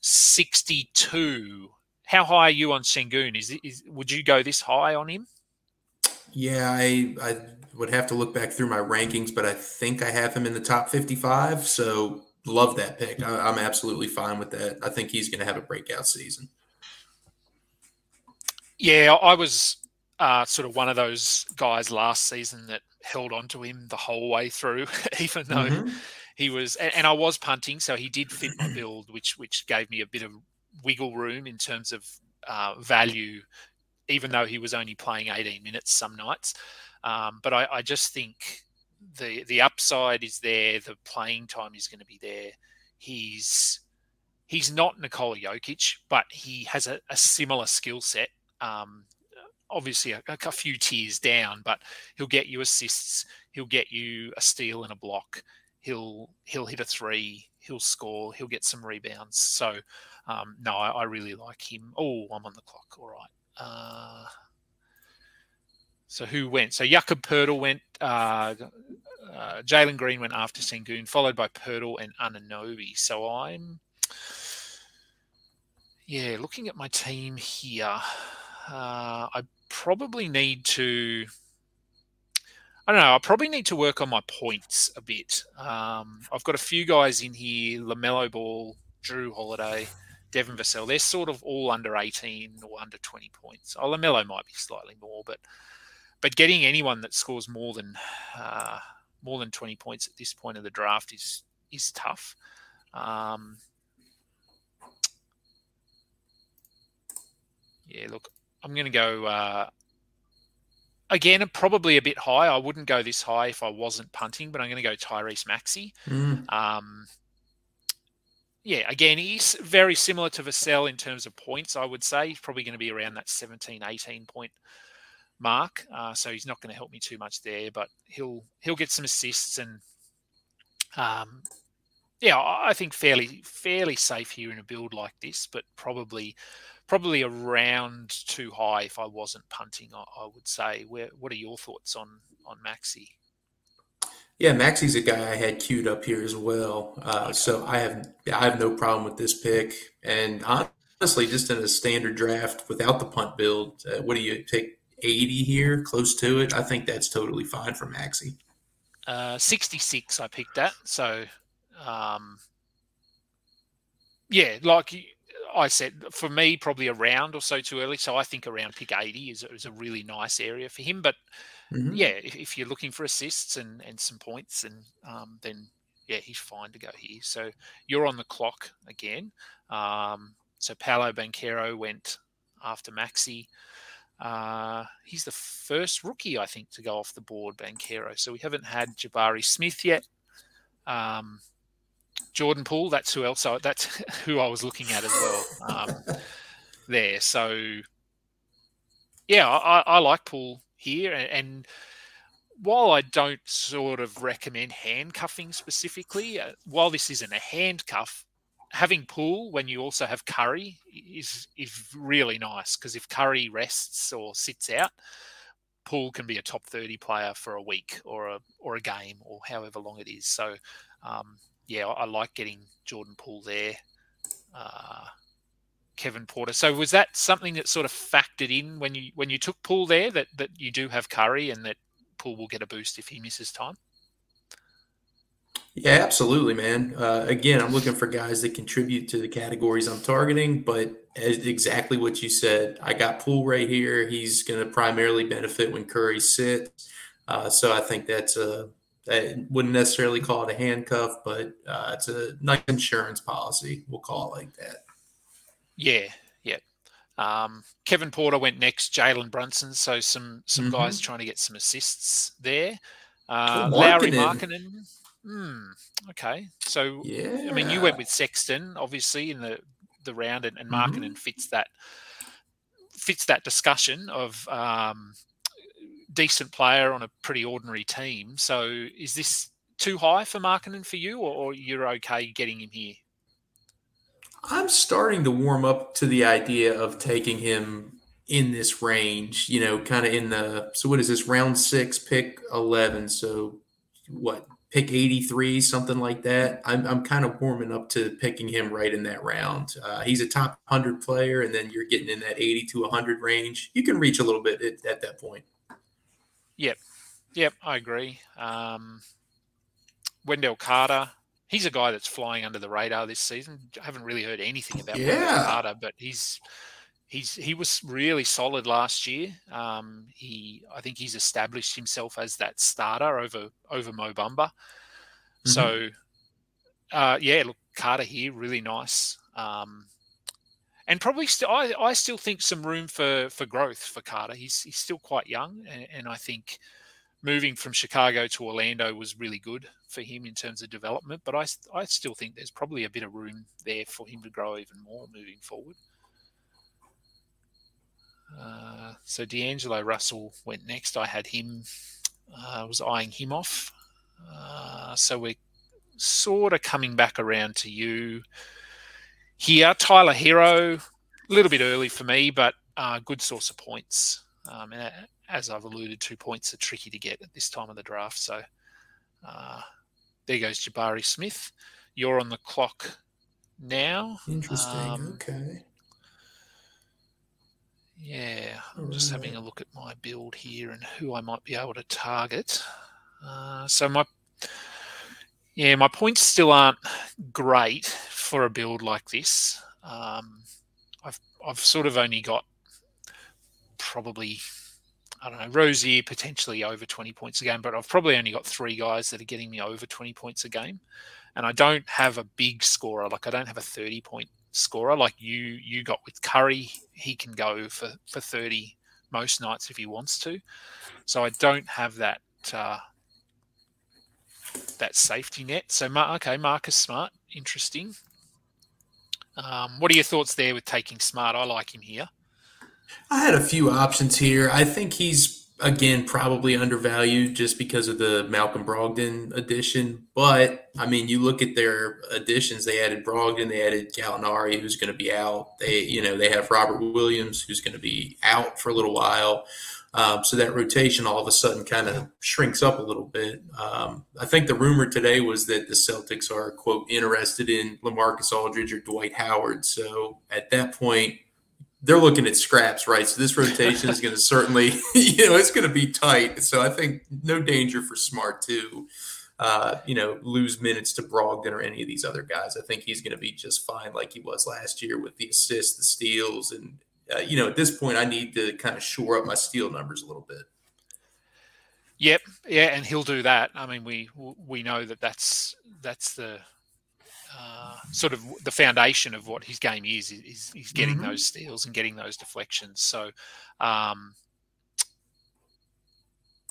sixty-two. How high are you on Sengun? Is, is would you go this high on him? Yeah, I I would have to look back through my rankings, but I think I have him in the top 55. So love that pick. I, I'm absolutely fine with that. I think he's going to have a breakout season. Yeah, I was uh, sort of one of those guys last season that held on to him the whole way through, *laughs* even though Mhm. he was, and, and I was punting, so he did fit my build, which which gave me a bit of wiggle room in terms of uh, value, even though he was only playing 18 minutes some nights. Um, but I, I just think the the upside is there, the playing time is going to be there. He's he's not Nikola Jokic, but he has a, a similar skill set. Um, obviously, a, a few tiers down, but he'll get you assists. He'll get you a steal and a block. He'll he'll hit a three. He'll score. He'll get some rebounds. So, um, no, I, I really like him. Oh, I'm on the clock. All right. Uh, so who went? So Jakob Poeltl went. Uh, uh, Jalen Green went after Sengun, followed by Poeltl and Anunoby. So I'm, yeah, looking at my team here. Uh, I probably need to. I don't know. I probably need to work on my points a bit. Um, I've got a few guys in here: LaMelo Ball, Jrue Holiday, Devin Vassell. They're sort of all under 18 or under 20 points. Oh, LaMelo might be slightly more, but but getting anyone that scores more than uh, more than 20 points at this point of the draft is is tough. Um, yeah, look, I'm going to go uh, again. Probably a bit high. I wouldn't go this high if I wasn't punting, but I'm going to go Tyrese Maxey. Mm. Um, yeah, again, he's very similar to Vassell in terms of points, I would say. He's probably going to be around that 17, 18 point mark. Uh, so he's not going to help me too much there, but he'll he'll get some assists and um, yeah, I I think fairly fairly safe here in a build like this, but probably probably around too high if I wasn't punting. I, I would say. Where what are your thoughts on on Maxey? Yeah, Maxey's a guy I had queued up here as well. Uh, so I have I have no problem with this pick. And honestly, just in a standard draft without the punt build, uh, what do you pick? 80 here, close to it. I think that's totally fine for Maxey. Uh, 66 I picked that. So, um, yeah, like I said, for me, probably a round or so too early. So I think around pick 80 is, is a really nice area for him. But Mhm. yeah, if, if you're looking for assists and, and some points, and um, then yeah, he's fine to go here. So you're on the clock again. Um, so Paolo Banchero went after Maxey. Uh, he's the first rookie, I think, to go off the board, Banchero. So we haven't had Jabari Smith yet. Um, Jordan Poole, that's who else. I, that's *laughs* who I was looking at as well. Um, *laughs* there, so yeah, I, I like Poole here, and, and, while I don't sort of recommend handcuffing specifically, uh, while this isn't a handcuff, having Poole when you also have Curry is is really nice because if Curry rests or sits out, Poole can be a top thirty player for a week or a or a game or however long it is. So, um, yeah, I, like getting Jordan Poole there. Uh, Kevin Porter. So was that something that sort of factored in when you when you took Poole there that that you do have Curry and that Poole will get a boost if he misses time? Yeah, absolutely, man. Uh, again, I'm looking for guys that contribute to the categories I'm targeting, but exactly what you said. I got Poole right here. He's going to primarily benefit when Curry sits. Uh, so I think that's a I wouldn't necessarily call it a handcuff, but uh, it's a nice insurance policy. We'll call it like that. Yeah, yeah. Um, Kevin Porter went next. Jalen Brunson, so some some mm-hmm. guys trying to get some assists there. Uh, Lauri Markkanen. Hmm. Okay. So yeah. I mean, you went with Sexton, obviously, in the the round, and, and Markkanen mm-hmm. fits that fits that discussion of um, decent player on a pretty ordinary team. So is this too high for Markkanen for you, or, or you're okay getting him here? I'm starting to warm up to the idea of taking him in this range, you know, kind of in the so what is this round six, pick eleven. So what pick 83, something like that. I'm, I'm kind of warming up to picking him right in that round. Uh, he's a top 100 player, and then you're getting in that 80 to 100 range. You can reach a little bit at, at that point. Yep. Yep, I agree. Um, Wendell Carter, he's a guy that's flying under the radar this season. I haven't really heard anything about yeah. Wendell Carter, but he's he's he was really solid last year. Um, he I think he's established himself as that starter over over Mo Bamba. Mm-hmm. So uh, yeah, look Carter here, really nice. Um, and probably still, I, I still think some room for for growth for Carter. He's he's still quite young, and, and I think moving from Chicago to Orlando was really good for him in terms of development. But I, I still think there's probably a bit of room there for him to grow even more moving forward. Uh, so D'Angelo Russell went next. I had him, I uh, was eyeing him off. Uh, so we're sort of coming back around to you here. Tyler Herro, a little bit early for me, but uh, good source of points. Um, and as I've alluded to, points are tricky to get at this time of the draft. So uh, there goes Jabari Smith. You're on the clock now. Interesting. Um, okay. Yeah, I'm just having a look at my build here and who I might be able to target. Uh, so my yeah, my points still aren't great for a build like this. Um, I've I've sort of only got probably I don't know, Rozier potentially over 20 points a game, but I've probably only got three guys that are getting me over 20 points a game. And I don't have a big scorer. Like I don't have a 30 point scorer like you you got with Curry. He can go for, for 30 most nights if he wants to. So I don't have that uh, that safety net. So okay, Marcus Smart, interesting. Um, what are your thoughts there with taking Smart? I like him here. I had a few options here. I think he's again probably undervalued just because of the Malcolm Brogdon addition. But I mean, you look at their additions. They added Brogdon. They added Gallinari, who's going to be out. They, you know, they have Robert Williams, who's going to be out for a little while. Um, so that rotation all of a sudden kind of shrinks up a little bit. Um, I think the rumor today was that the Celtics are quote interested in LaMarcus Aldridge or Dwight Howard. So at that point, they're looking at scraps, right? So this rotation is going *laughs* to certainly, you know, it's going to be tight. So I think no danger for Smart to, uh, you know, lose minutes to Brogdon or any of these other guys. I think he's going to be just fine, like he was last year with the assists, the steals, and uh, you know, at this point, I need to kind of shore up my steal numbers a little bit. Yep, yeah, and he'll do that. I mean, we we know that that's that's the uh, sort of the foundation of what his game is. Is he's getting Mhm. those steals and getting those deflections. So, um,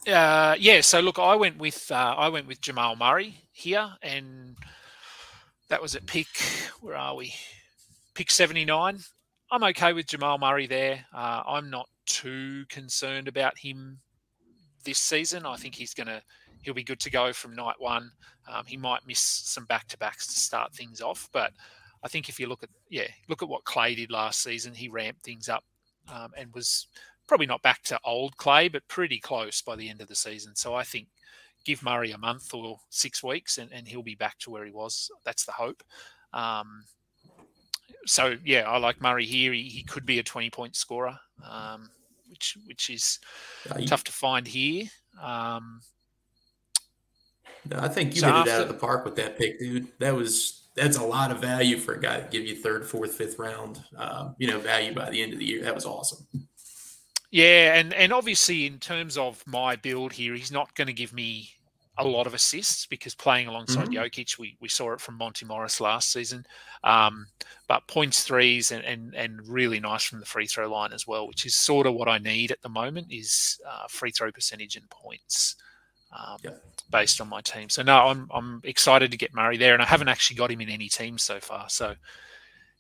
uh, yeah. So look, I went with uh, I went with Jamal Murray here, and that was at pick. Where are we? Pick seventy nine. I'm okay with Jamal Murray there. Uh, I'm not too concerned about him this season. I think he's going to he'll be good to go from night one. Um, he might miss some back to backs to start things off, but I think if you look at yeah look at what Klay did last season, he ramped things up um, and was probably not back to old Klay, but pretty close by the end of the season. So I think give Murray a month or six weeks, and, and he'll be back to where he was. That's the hope. Um, so yeah, I like Murray here. He, he could be a twenty point scorer, um, which which is you- tough to find here. Um, No, I think you So hit it out of the park with that pick, dude. That was that's a lot of value for a guy to give you third, fourth, fifth round, um, you know, value by the end of the year. That was awesome. Yeah, and and obviously in terms of my build here, he's not going to give me a lot of assists because playing alongside Mhm. Jokic, we, we saw it from Monte Morris last season. Um, but points, threes, and, and and really nice from the free throw line as well, which is sort of what I need at the moment is uh, free throw percentage and points. Um, Yeah. Based on my team, so no, I'm I'm excited to get Murray there, and I haven't actually got him in any team so far. So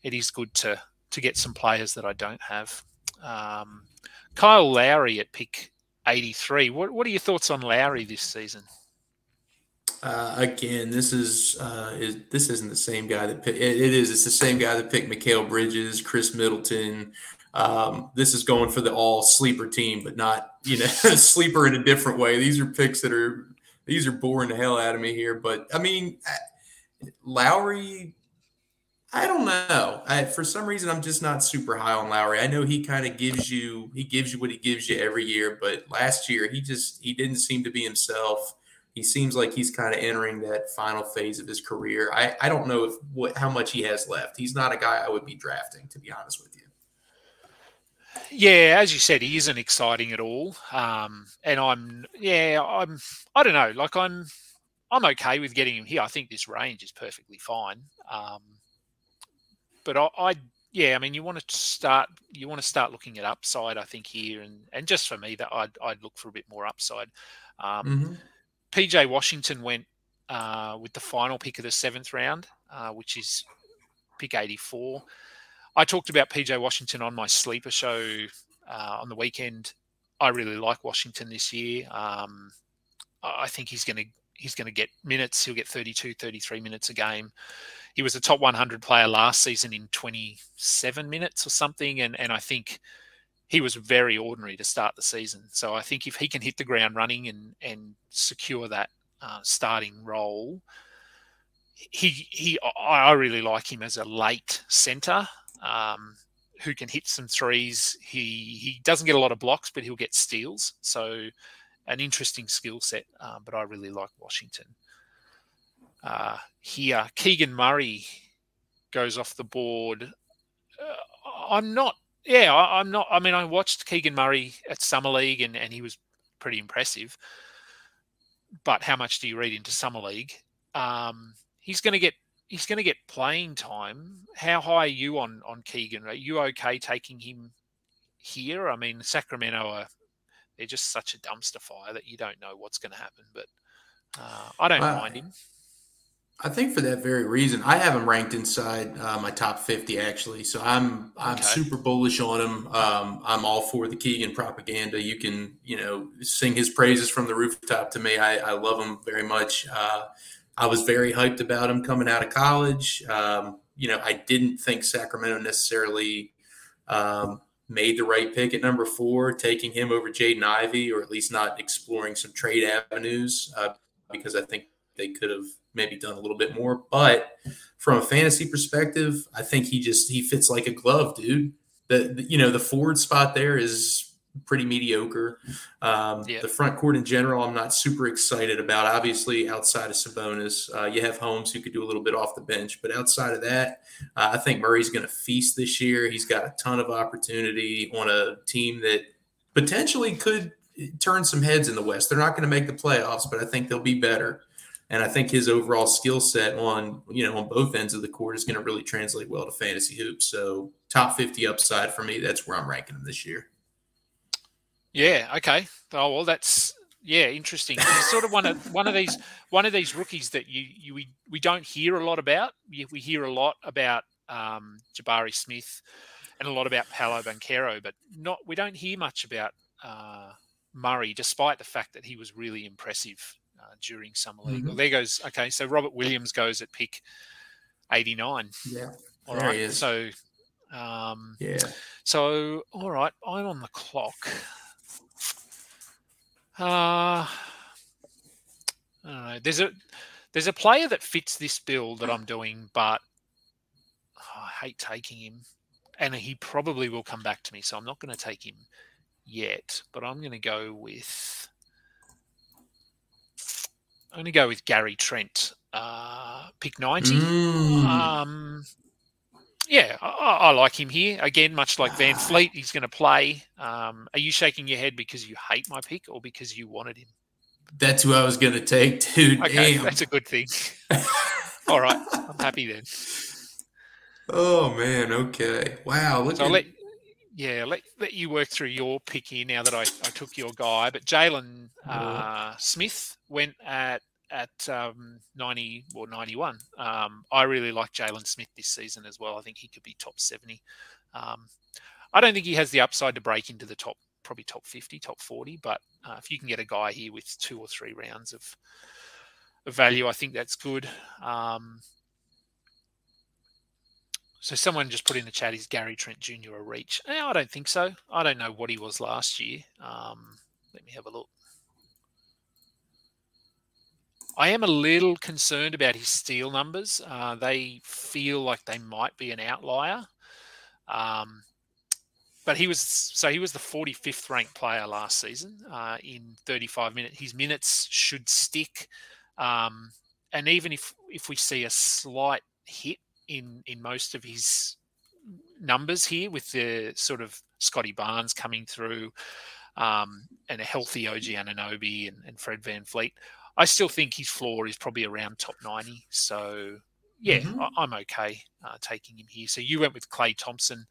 it is good to to get some players that I don't have. Um, Kyle Lowry at pick 83. What, what are your thoughts on Lowry this season? Uh, again, this is, uh, is this isn't the same guy that pick, it, it is. It's the same guy that picked Mikal Bridges, Khris Middleton. Um, this is going for the all sleeper team, but not you know *laughs* sleeper in a different way. These are picks that are these are boring the hell out of me here. But I mean, Lowry. I don't know. I, for some reason, I'm just not super high on Lowry. I know he kind of gives you he gives you what he gives you every year, but last year he just he didn't seem to be himself he seems like he's kind of entering that final phase of his career. I, I don't know if what how much he has left. He's not a guy I would be drafting, to be honest with you. Yeah, as you said, he isn't exciting at all. Um, and I'm, yeah, I'm, I don't know. Like I'm, I'm okay with getting him here. I think this range is perfectly fine. Um, but I, I, yeah, I mean, you want to start, you want to start looking at upside. I think here, and and just for me, that I'd, I'd look for a bit more upside. Um, Mhm. PJ Washington went uh, with the final pick of the seventh round, uh, which is pick 84. I talked about PJ Washington on my sleeper show uh, on the weekend. I really like Washington this year. Um, I think he's going to he's going to get minutes. He'll get 32, 33 minutes a game. He was a top 100 player last season in 27 minutes or something, and and I think he was very ordinary to start the season. So I think if he can hit the ground running and and secure that uh, starting role, he he I really like him as a late center um, who can hit some threes. He he doesn't get a lot of blocks, but he'll get steals. So an interesting skill set. Um, but I really like Washington. Uh, here, Keegan Murray goes off the board. Uh, I'm not yeah, I, I'm not. I mean, I watched Keegan Murray at Summer League, and, and he was pretty impressive. But how much do you read into Summer League? Um, he's going to get he's going to get playing time. How high are you on on Keegan? Are you okay taking him here? I mean, Sacramento are they're just such a dumpster fire that you don't know what's going to happen. But uh, I don't Uh, mind him. I think for that very reason, I have him ranked inside uh, my top fifty actually. So I'm I'm Okay. super bullish on him. Um, I'm all for the Keegan propaganda. You can you know sing his praises from the rooftop to me. I, I love him very much. Uh, I was very hyped about him coming out of college. Um, you know, I didn't think Sacramento necessarily um, made the right pick at number four, taking him over Jaden Ivey, or at least not exploring some trade avenues, uh, because I think they could have maybe done a little bit more. But from a fantasy perspective, I think he just he fits like a glove, dude. The, you know the forward spot there is pretty mediocre. Um, Yeah. The front court in general, I'm not super excited about. Obviously, outside of Sabonis, uh, you have Holmes who could do a little bit off the bench, but outside of that, uh, I think Murray's going to feast this year. He's got a ton of opportunity on a team that potentially could turn some heads in the West. They're not going to make the playoffs, but I think they'll be better. And I think his overall skill set on you know on both ends of the court is going to really translate well to fantasy hoops. So top fifty upside for me. That's where I'm ranking him this year. Yeah. Okay. Oh well, that's yeah, interesting. He's sort of one of one of these one of these rookies that you you we, we don't hear a lot about. We, we hear a lot about um, Jabari Smith and a lot about Paolo Banchero, but not we don't hear much about uh, Murray, despite the fact that he was really impressive uh, during summer league. Mm-hmm. Well, there goes okay. So Robert Williams goes at pick eighty nine. Yeah. All There he right. is. So um, Yeah. so all right, I'm on the clock. Uh, I don't know. There's a there's a player that fits this bill that I'm doing, but oh, I hate taking him, and he probably will come back to me. So I'm not going to take him yet, but I'm going to go with I'm going to go with Gary Trent, uh, pick ninety. Mm. Um, yeah, I, I like him here. Again, much like VanVleet, he's going to play. Um, are you shaking your head because you hate my pick or because you wanted him? That's who I was going to take, dude. Okay, Damn. that's a good thing. *laughs* All right, I'm happy then. Oh man. Okay. Wow. Look So I'll let yeah let, let you work through your pick here now that I, I took your guy. But Jalen uh, Smith went at at um, 90 or 91. Um, I really like Jalen Smith this season as well. I think he could be top 70. Um, I don't think he has the upside to break into the top, probably top 50, top 40. But uh, if you can get a guy here with two or three rounds of, of value, I think that's good. Um, so someone just put in the chat, is Gary Trent Jr. a reach? Eh, I don't think so. I don't know what he was last year. Um, let me have a look. I am a little concerned about his steal numbers. Uh, they feel like they might be an outlier. Um, but he was so he was the 45th ranked player last season uh, in 35 minutes. His minutes should stick, um, and even if if we see a slight hit in in most of his numbers here with the sort of Scottie Barnes coming through um, and a healthy OG Anunoby and, and Fred VanVleet, I still think his floor is probably around top 90. So, yeah, Mhm. I, I'm okay uh, taking him here. So, you went with Klay Thompson,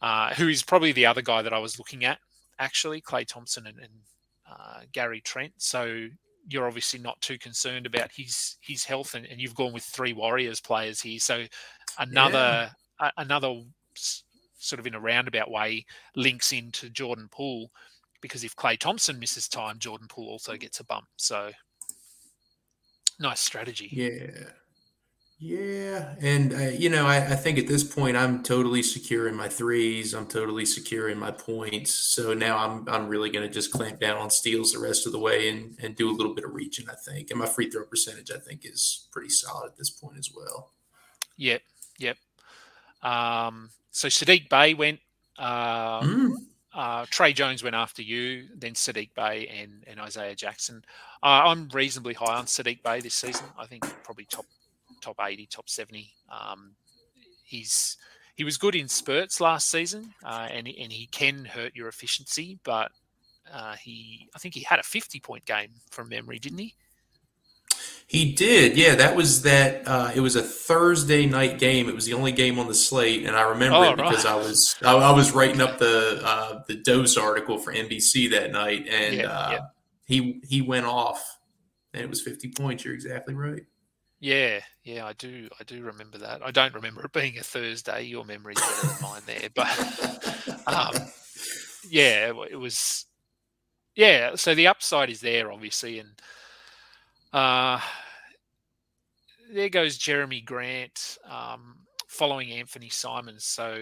uh, who is probably the other guy that I was looking at, actually, Klay Thompson and, and uh, Gary Trent. So, you're obviously not too concerned about his his health, and, and you've gone with three Warriors players here. So, another a, another sort of in a roundabout way links into Jordan Poole because if Klay Thompson misses time, Jordan Poole also gets a bump. So nice strategy. Yeah. Yeah. And, uh, you know, I, I think at this point, I'm totally secure in my threes. I'm totally secure in my points. So now I'm, I'm really going to just clamp down on steals the rest of the way and, and do a little bit of reaching, I think. And my free throw percentage, I think, is pretty solid at this point as well. Yep, yep. Um, so Saddiq Bey went. Uh, Mm. uh, Tre Jones went after you, then Saddiq Bey and, and Isaiah Jackson. Uh, I'm reasonably high on Saddiq Bey this season. I think probably top top 80, top 70. Um, he's he was good in spurts last season, uh, and he- and he can hurt your efficiency. But uh, he, I think he had a 50 point game from memory, didn't he? He did, yeah. That was that. Uh, it was a Thursday night game. It was the only game on the slate, and I remember Oh, it because right. I was I, I was writing up the uh, the dose article for NBC that night, and Yeah, uh, yeah. he he went off, and it was fifty points. You're exactly right. Yeah, yeah, I do. I do remember that. I don't remember it being a Thursday. Your memory's better than mine there, but *laughs* um, yeah, it was. Yeah, so the upside is there, obviously, and uh, there goes Jerami Grant um, following Anthony Simons. So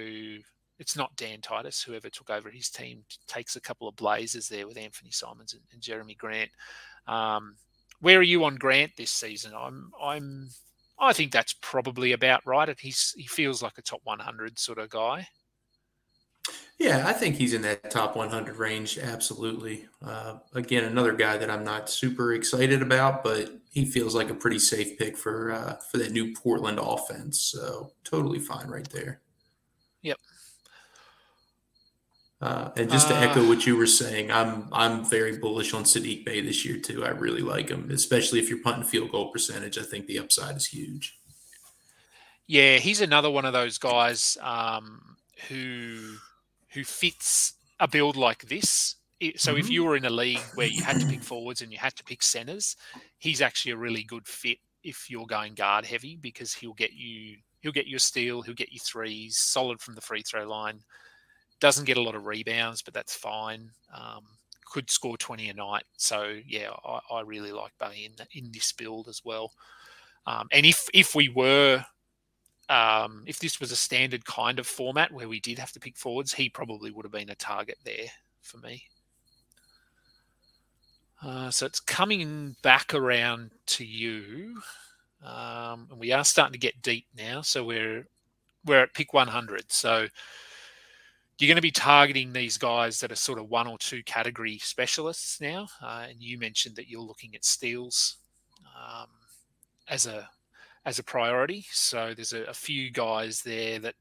it's not Dan Titus, whoever took over his team, takes a couple of blazers there with Anthony Simons and, and Jerami Grant. Um, where are you on Grant this season? I'm, I'm, I think that's probably about right. He's, he feels like a top 100 sort of guy. Yeah, I think he's in that top 100 range. Absolutely. Uh, again, another guy that I'm not super excited about, but he feels like a pretty safe pick for uh, for that new Portland offense. So totally fine right there. Uh, and just to Uh, echo what you were saying, I'm I'm very bullish on Saddiq Bey this year too. I really like him, especially if you're punting field goal percentage. I think the upside is huge. Yeah, he's another one of those guys um, who who fits a build like this. So if Mhm. you were in a league where you had to pick forwards and you had to pick centers, he's actually a really good fit if you're going guard heavy because he'll get you he'll get your steal, he'll get you threes, solid from the free throw line. Doesn't get a lot of rebounds, but that's fine. Um, could score twenty a night. So yeah, I, I really like Bey in in this build as well. Um, and if if we were um, if this was a standard kind of format where we did have to pick forwards, he probably would have been a target there for me. Uh, so it's coming back around to you, um, and we are starting to get deep now. So we're we're at pick 100. So you're going to be targeting these guys that are sort of one or two category specialists now. Uh, and you mentioned that you're looking at steals um, as a as a priority. So there's a, a few guys there that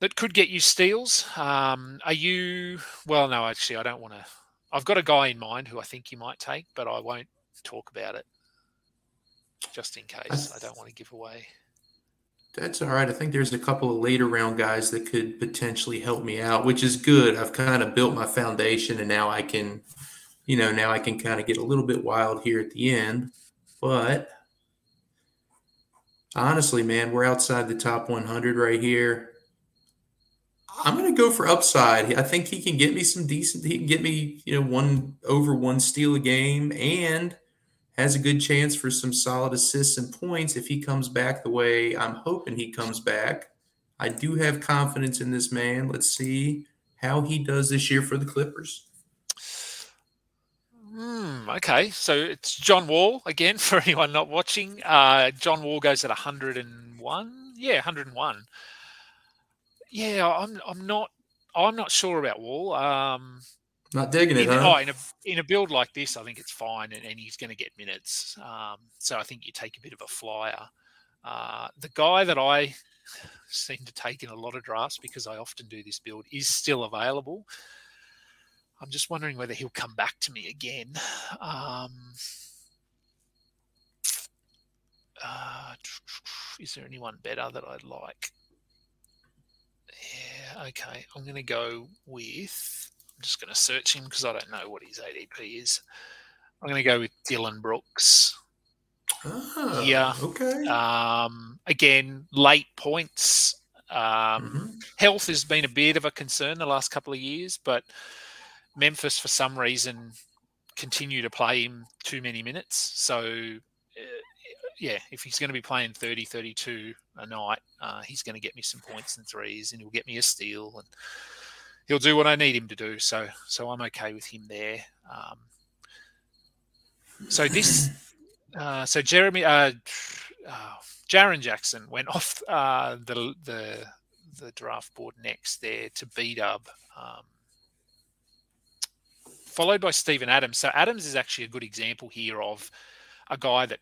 that could get you steals. Um, are you? Well, no, actually, I don't want to. I've got a guy in mind who I think you might take, but I won't talk about it just in case. I don't want to give away. That's all right. I think there's a couple of later round guys that could potentially help me out, which is good. I've kind of built my foundation and now I can, you know, now I can kind of get a little bit wild here at the end. But honestly, man, we're outside the top 100 right here. I'm going to go for upside. I think he can get me some decent, he can get me, you know, one over one steal a game and has a good chance for some solid assists and points if he comes back the way I'm hoping he comes back. I do have confidence in this man. Let's see how he does this year for the Clippers. Hmm, okay, so it's John Wall again *laughs* for anyone not watching. Uh, John Wall goes at 101. Yeah, 101. Yeah, I'm I'm not I'm not sure about Wall. Um, Not digging it, in, huh? oh, in a in a build like this, I think it's fine, and, and he's going to get minutes. Um, so I think you take a bit of a flyer. Uh, the guy that I *laughs* seem to take in a lot of drafts because I often do this build is still available. I'm just wondering whether he'll come back to me again. Um, uh, is there anyone better that I'd like? Yeah, okay. I'm going to go with. I'm just going to search him because I don't know what his ADP is. I'm going to go with Dillon Brooks. Ah, yeah. Okay. Um, again, late points. Um, Mhm. Health has been a bit of a concern the last couple of years, but Memphis, for some reason, continue to play him too many minutes. So, uh, yeah, if he's going to be playing 30, 32 a night, uh, he's going to get me some points and threes, and he'll get me a steal, and he'll do what I need him to do. So, so I'm okay with him there. Um, so this, uh, so Jeremy, uh, uh, Jaren Jackson went off uh, the the the draft board next there to B Dub, um, followed by Steven Adams. So Adams is actually a good example here of a guy that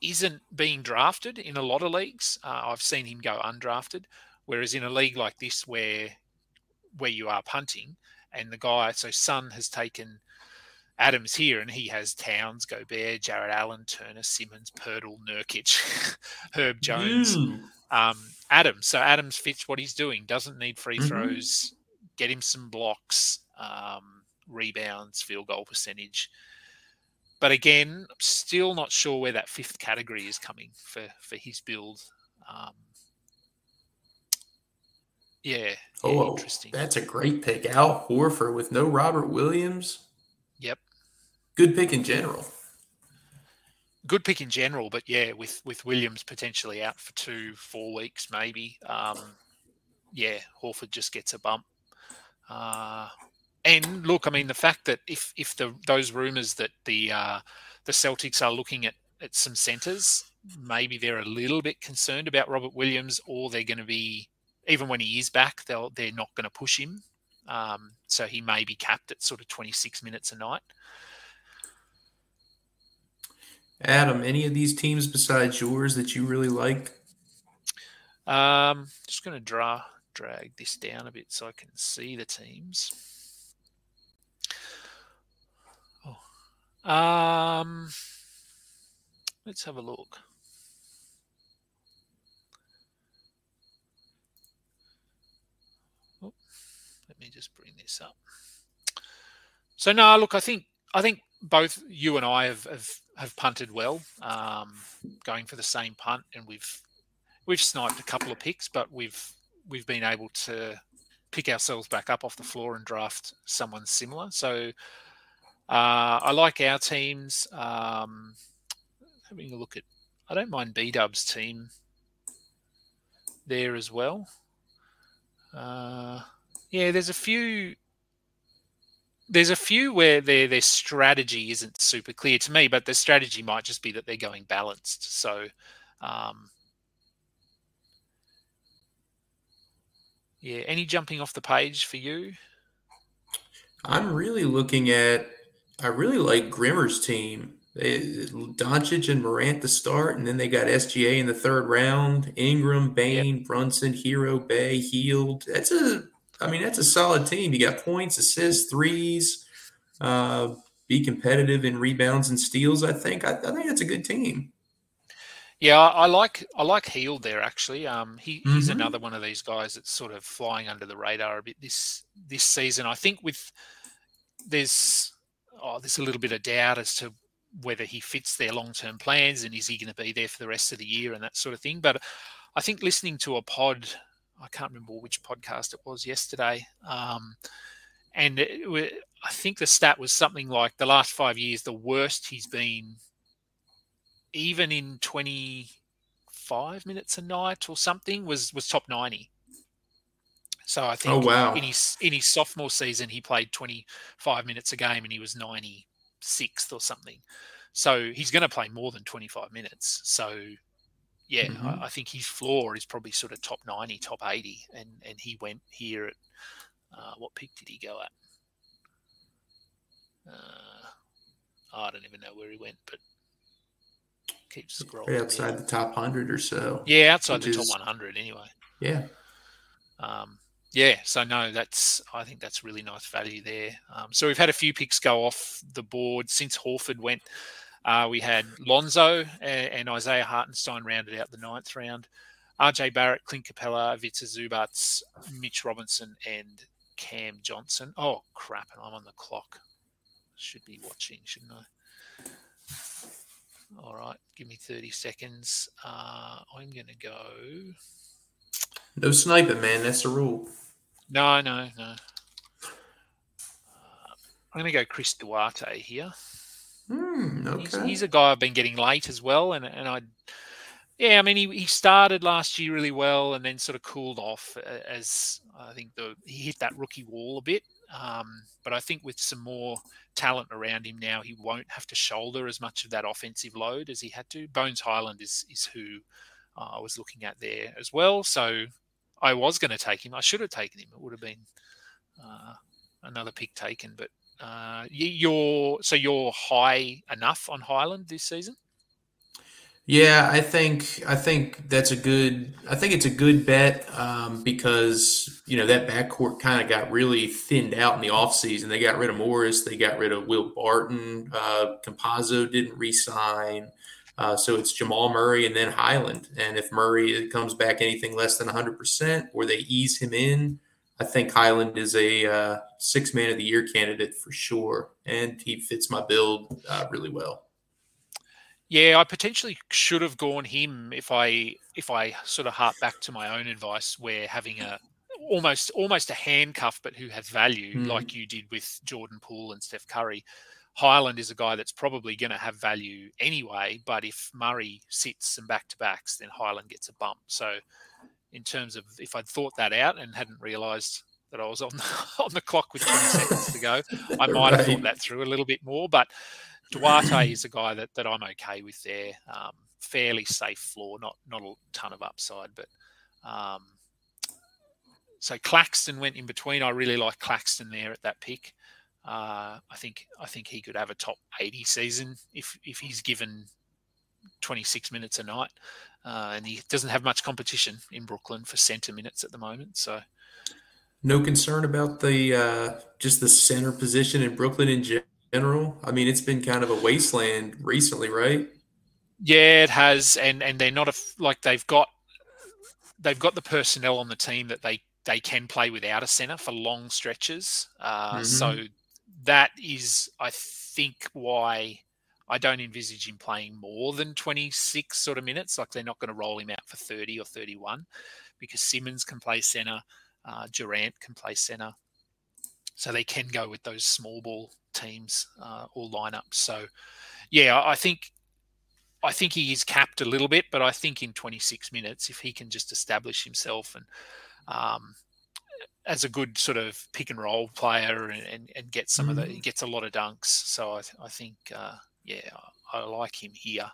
isn't being drafted in a lot of leagues. Uh, I've seen him go undrafted, whereas in a league like this where where you are punting and the guy, so Sun has taken Adams here, and he has Towns, Gobert, Jarrett Allen, Turner, Simmons, Poeltl, Nurkic, *laughs* Herb Jones, um, Adams. So Adams fits what he's doing. Doesn't need free Mhm. throws. Get him some blocks, um, rebounds, field goal percentage. But again, still not sure where that fifth category is coming for for his build. Um, yeah, yeah, Oh, interesting. that's a great pick. Al Horford with no Robert Williams. Yep. Good pick in general. good pick in general, but yeah, with with Williams potentially out for two, four weeks maybe. Um, yeah, Horford just gets a bump. Uh, and look, I mean, the fact that if if the those rumours that the uh, the Celtics are looking at at some centres, maybe they're a little bit concerned about Robert Williams, or they're going to be even when he is back, they'll they're not going to push him. Um, so he may be capped at sort of 26 minutes a night. Adam, any of these teams besides yours that you really like? Um, just going to draw drag this down a bit so I can see the teams. Oh. Um, let's have a look. Me just bring this up. So no, look, I think I think both you and I have have, have punted well, um, going for the same punt, and we've we've sniped a couple of picks, but we've we've been able to pick ourselves back up off the floor and draft someone similar. So uh, I like our teams. Um, having a look at, I don't mind B Dub's team there as well. Uh, yeah, there's a few. There's a few where their their strategy isn't super clear to me, but their strategy might just be that they're going balanced. So, um, yeah, any jumping off the page for you? I'm really looking at. I really like Grimmer's team. They, Doncic and Morant to start, and then they got SGA in the third round. Ingram, Bane, yep. Brunson, Herro, Bey, Hield. That's a. I mean, that's a solid team. You got points, assists, threes. Uh, be competitive in rebounds and steals. I think. I, I think that's a good team. Yeah, I, like I like Hield there actually. Um, he, mm-hmm. he's another one of these guys that's sort of flying under the radar a bit this this season. I think with there's oh, there's a little bit of doubt as to whether he fits their long term plans and is he going to be there for the rest of the year and that sort of thing. But I think listening to a pod, I can't remember which podcast it was yesterday, um, and it, I think the stat was something like the last five years, the worst he's been even in 25 minutes a night or something was was top 90 so i think oh, wow. in his in his sophomore season he played 25 minutes a game and he was 96th or something. So he's going to play more than 25 minutes. So yeah mm-hmm. I, I, think his floor is probably sort of top 90 top 80 and and he went here at uh, what pick did he go at uh, I don't even know where he went, but keep scrolling. Right outside the top hundred or so. Yeah, outside the is, top 100 anyway. Yeah. Um, yeah, so no, that's I think that's really nice value there. Um, so we've had a few picks go off the board since Horford went. Uh, we had Lonzo and, and, Isaiah Hartenstein rounded out the ninth round. RJ Barrett, Clint Capela, Ivica Zubac, Mitch Robinson, and Cam Johnson. Oh crap! And I'm on the clock. Should be watching, shouldn't I? All right, give me 30 seconds. Uh, I'm going to go. No sniping, man. That's the rule. No, no, no. Uh, I'm going to go Chris Duarte here. Mm, okay. He's, he's, a guy I've been getting late as well, and and I, yeah, I mean he, he started last year really well, and then sort of cooled off as I think the he hit that rookie wall a bit. Um, but I think with some more talent around him now, he won't have to shoulder as much of that offensive load as he had to. Bones Hyland is is who uh, I was looking at there as well. So I was going to take him. I should have taken him. It would have been uh, another pick taken. But uh, you're so you're high enough on Hyland this season. Yeah, I think I think that's a good. I think it's a good bet um, because you know that backcourt kind of got really thinned out in the offseason. They got rid of Morris, they got rid of Will Barton, uh, didn't resign. Uh, so it's Jamal Murray and then Hyland. And if Murray comes back anything less than 100% or they ease him in, I think Hyland is a uh, six man of the year candidate for sure. And he fits my build uh, really well. Yeah, I potentially should have gone him if I if I sort of hark back to my own advice, where having a almost almost a handcuff, but who has value, mm. like you did with Jordan Poole and Steph Curry. Hyland is a guy that's probably going to have value anyway, but if Murray sits some back to backs, then Hyland gets a bump. So, in terms of if I'd thought that out and hadn't realised that I was on the, *laughs* on the clock with 20 seconds to go, I *laughs* might have thought that through a little bit more. But Duarte is a guy that, that I'm okay with there. Um, fairly safe floor, not not a ton of upside, but um, so Claxton went in between. I really like Claxton there at that pick. Uh, I think I think he could have a top 80 season if if he's given 26 minutes a night, uh, and he doesn't have much competition in Brooklyn for centre minutes at the moment. So, no concern about the uh, just the center position in Brooklyn in general. I mean, it's been kind of a wasteland recently, right? Yeah, it has, and and they're not a like they've got they've got the personnel on the team that they they can play without a center for long stretches. Uh, mm-hmm. So that is, I think, why I don't envisage him playing more than 26 sort of minutes. Like they're not going to roll him out for 30 or 31 because Simmons can play center, uh, Durant can play center. So they can go with those small ball teams uh, or lineups. So, yeah, I think I think he is capped a little bit, but I think in 26 minutes, if he can just establish himself and um, as a good sort of pick and roll player and, and, and get some mm. of the, he mm. gets a lot of dunks. So I, I think, uh, yeah, I, like him here.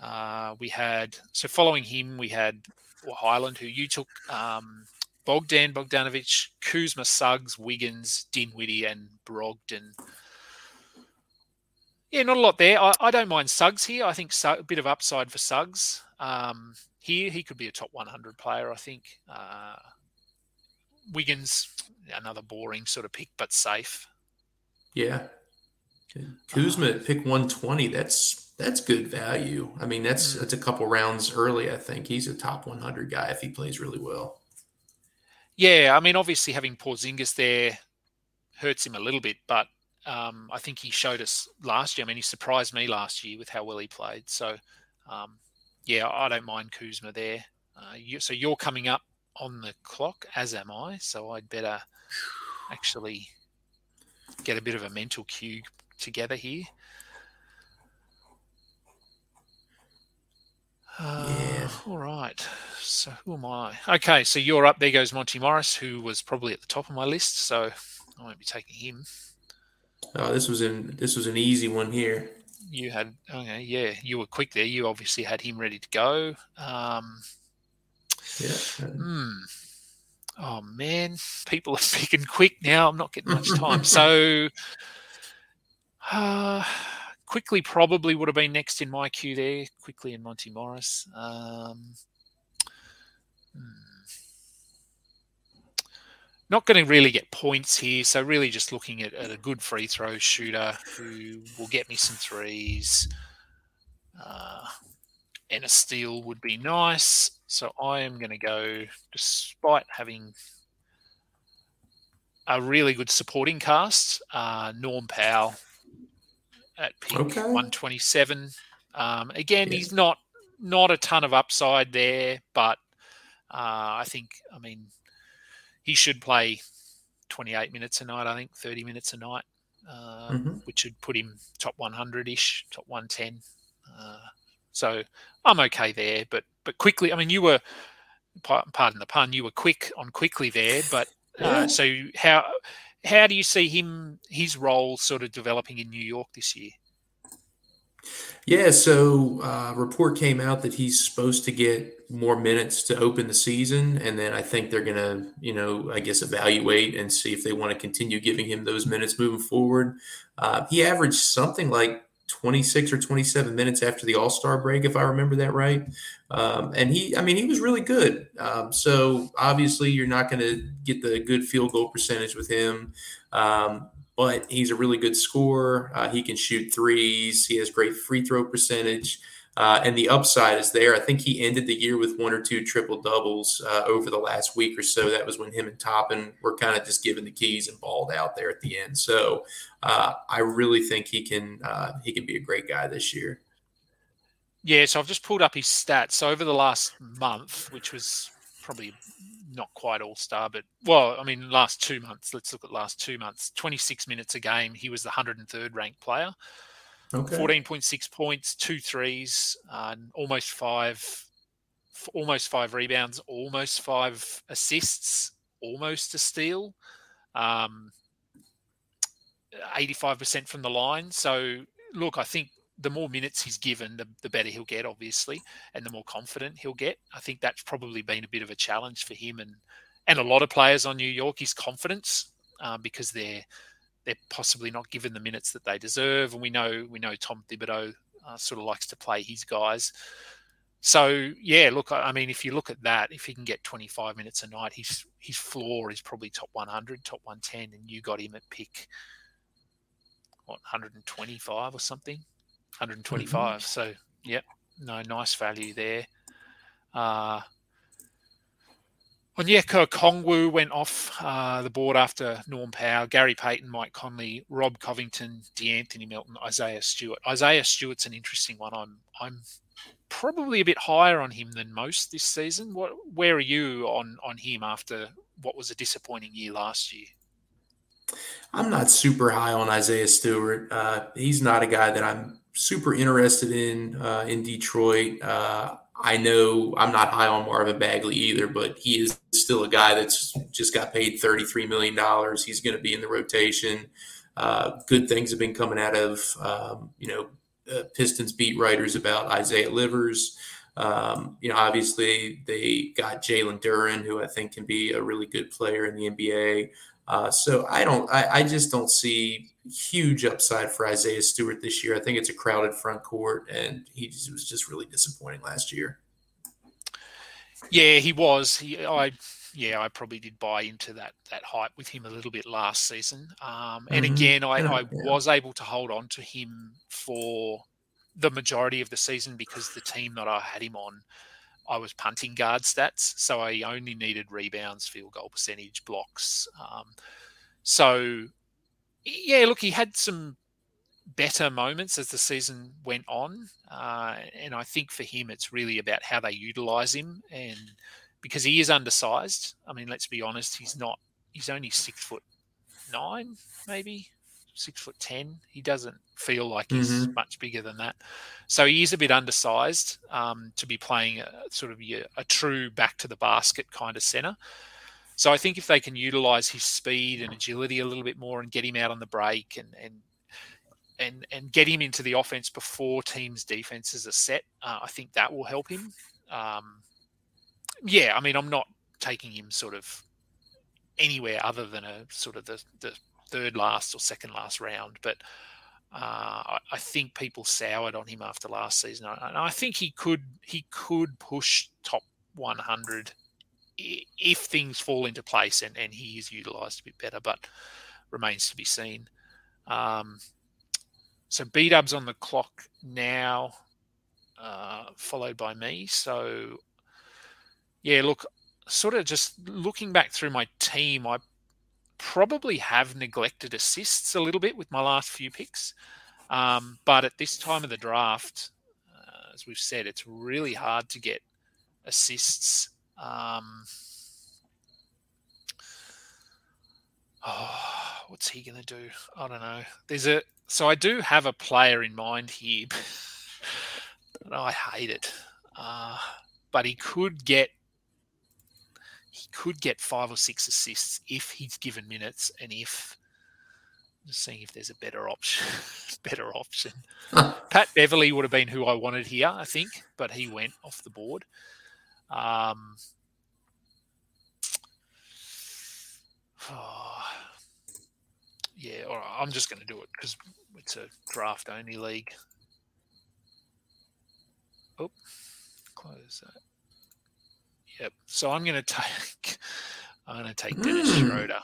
Uh, we had, so following him, we had Hyland, who you took, um, Bogdan Bogdanovic, Kuzma, Suggs, Wiggins, Dinwiddie, and Brogdon. Yeah, not a lot there. I, I don't mind Suggs here. I think a bit of upside for Suggs. Um, here, he could be a top 100 player, I think. Uh, Wiggins, another boring sort of pick, but safe. Yeah. Kuzma uh, pick 120. That's that's good value. I mean, that's mm. that's a couple rounds early. I think he's a top 100 guy if he plays really well. Yeah, I mean, obviously having Porzingis there hurts him a little bit, but um, I think he showed us last year. I mean, he surprised me last year with how well he played. So, um, yeah, I don't mind Kuzma there. Uh, you, so you're coming up on the clock, as am I. So I'd better *sighs* actually get a bit of a mental cue together here. Uh, yeah. All right. So who am I? Okay, so you're up. There goes Monte Morris, who was probably at the top of my list. So I won't be taking him. Oh, this was in this was an easy one here. You had okay, yeah. You were quick there. You obviously had him ready to go. Um, yeah. Hmm. Oh man, people are *laughs* picking quick now. I'm not getting much time. so, *laughs* uh, Quickley probably would have been next in my queue there. Quickley and Monte Morris. Um, hmm not going to really get points here. So really just looking at, at, a good free throw shooter who will get me some threes. Uh, and a steal would be nice. So I am going to go, despite having a really good supporting cast, uh, Norm Powell at pick okay. 127. Um, again, he's not not a ton of upside there, but uh, I think, I mean, he should play 28 minutes a night, I think, 30 minutes a night, uh, mm-hmm. which would put him top 100 ish, top 110. Uh, so I'm okay there. But but Quickley, I mean, you were, pardon the pun, you were quick on Quickley there. But uh, so how how do you see him his role sort of developing in New York this year? Yeah, so uh, report came out that he's supposed to get more minutes to open the season, and then I think they're gonna, you know, I guess evaluate and see if they want to continue giving him those minutes moving forward. Uh, he averaged something like 26 or 27 minutes after the All Star break, if I remember that right. Um, and he, I mean, he was really good. Um, so obviously, you're not going to get the good field goal percentage with him. Um, but he's a really good scorer. Uh, he can shoot threes. He has great free throw percentage. Uh, and the upside is there. I think he ended the year with one or two triple doubles uh, over the last week or so. That was when him and Toppin were kind of just given the keys and balled out there at the end. So uh, I really think he can uh, he can be a great guy this year. Yeah, so I've just pulled up his stats. So over the last month, which was probably not quite all star, but well, I mean, last two months. Let's look at last two months. Twenty six minutes a game. He was the hundred and third ranked player. Okay. Fourteen point six points, two threes, uh, almost five, almost five rebounds, almost five assists, almost a steal. Um, 85% from the line. So, look, I think the more minutes he's given, the, the better he'll get, obviously, and the more confident he'll get. I think that's probably been a bit of a challenge for him and and a lot of players on New York. His confidence um, because they're they're possibly not given the minutes that they deserve, and we know we know Tom Thibodeau uh, sort of likes to play his guys. So yeah, look, I mean, if you look at that, if he can get 25 minutes a night, his his floor is probably top 100, top 110, and you got him at pick what 125 or something, 125. Mm-hmm. So yep, no, nice value there. Uh, Onyeka Okongwu went off uh, the board after Norm Powell, Gary Payton, Mike Conley, Rob Covington, De'Anthony Melton, Isaiah Stewart. Isaiah Stewart's an interesting one. I'm I'm probably a bit higher on him than most this season. What where are you on on him after what was a disappointing year last year? I'm not super high on Isaiah Stewart. Uh, he's not a guy that I'm super interested in uh, in Detroit. I know I'm not high on Marvin Bagley either, but he is still a guy that's just got paid $33 million. He's going to be in the rotation. Uh, good things have been coming out of, um, you know, uh, Pistons beat writers about Isaiah Livers. Um, you know, obviously they got Jalen Duren, who I think can be a really good player in the NBA. Uh, so I don't, I, I, just don't see huge upside for Isaiah Stewart this year. I think it's a crowded front court, and he just, was just really disappointing last year. Yeah, he was. He, I, yeah, I probably did buy into that that hype with him a little bit last season. Um, and mm-hmm. again, I, I yeah. was able to hold on to him for the majority of the season because the team that I had him on I was punting guard stats, so I only needed rebounds, field goal percentage, blocks. Um, so, yeah, look, he had some better moments as the season went on, uh, and I think for him, it's really about how they utilize him, and because he is undersized. I mean, let's be honest, he's not. He's only six foot nine, maybe six foot ten. He doesn't feel like he's mm-hmm. much bigger than that. So he is a bit undersized um, to be playing a, sort of a, a, true back to the basket kind of center. So I think if they can utilize his speed and agility a little bit more and get him out on the break and and and and get him into the offense before teams' defenses are set, uh, I think that will help him. Um, yeah, I mean, I'm not taking him sort of anywhere other than a sort of the, the third last or second last round. But uh, I think people soured on him after last season, and I think he could he could push top 100 if things fall into place and, and he is utilised a bit better, but remains to be seen. Um, so B Dub's on the clock now, uh, followed by me. So yeah, look, sort of just looking back through my team, I probably have neglected assists a little bit with my last few picks. Um, but at this time of the draft, uh, as we've said, it's really hard to get assists. Um, oh, *sighs* what's he going to do? I don't know. There's a so I do have a player in mind here. *laughs* But I hate it, uh, but he could get he could get five or six assists if he's given minutes and if just seeing if there's a better option *laughs* better option. *laughs* Pat Beverly would have been who i wanted here i think but he went off the board. Um, oh, *sighs* yeah all right, i'm just going to do it because it's a draft only league. Oh close that Yep. So I'm going to take *laughs* I'm going to take Dennis mm. Schroeder.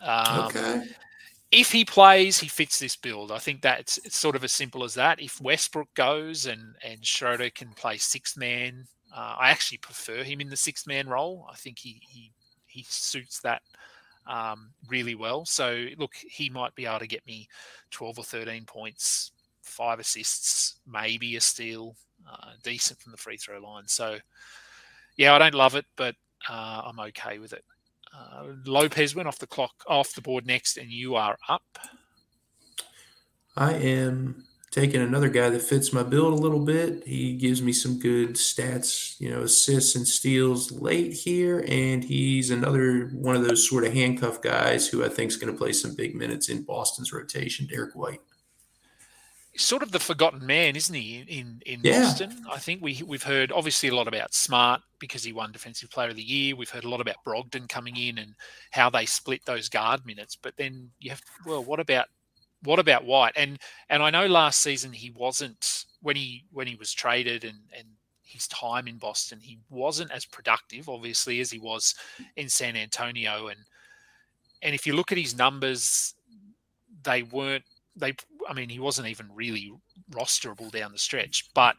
Um, okay. If he plays, he fits this build. I think that's it's sort of as simple as that. If Westbrook goes and and Schroeder can play six man, uh, I actually prefer him in the six man role. I think he he he suits that um, really well. So look, he might be able to get me 12 or 13 points, five assists, maybe a steal, uh, decent from the free throw line. So yeah, I don't love it, but uh, I'm okay with it. Uh, Lopez went off the clock, off the board next, and you are up. I am taking another guy that fits my build a little bit. He gives me some good stats, you know, assists and steals late here, and he's another one of those sort of handcuff guys who I think is going to play some big minutes in Boston's rotation. Derrick White sort of the forgotten man, isn't he? In in yeah. Boston, I think we we've heard obviously a lot about Smart because he won Defensive Player of the Year. We've heard a lot about Brogdon coming in and how they split those guard minutes. But then you have well, what about what about White? And and I know last season he wasn't when he when he was traded and and his time in Boston, he wasn't as productive, obviously, as he was in San Antonio. And and if you look at his numbers, they weren't they. I mean, he wasn't even really rosterable down the stretch, but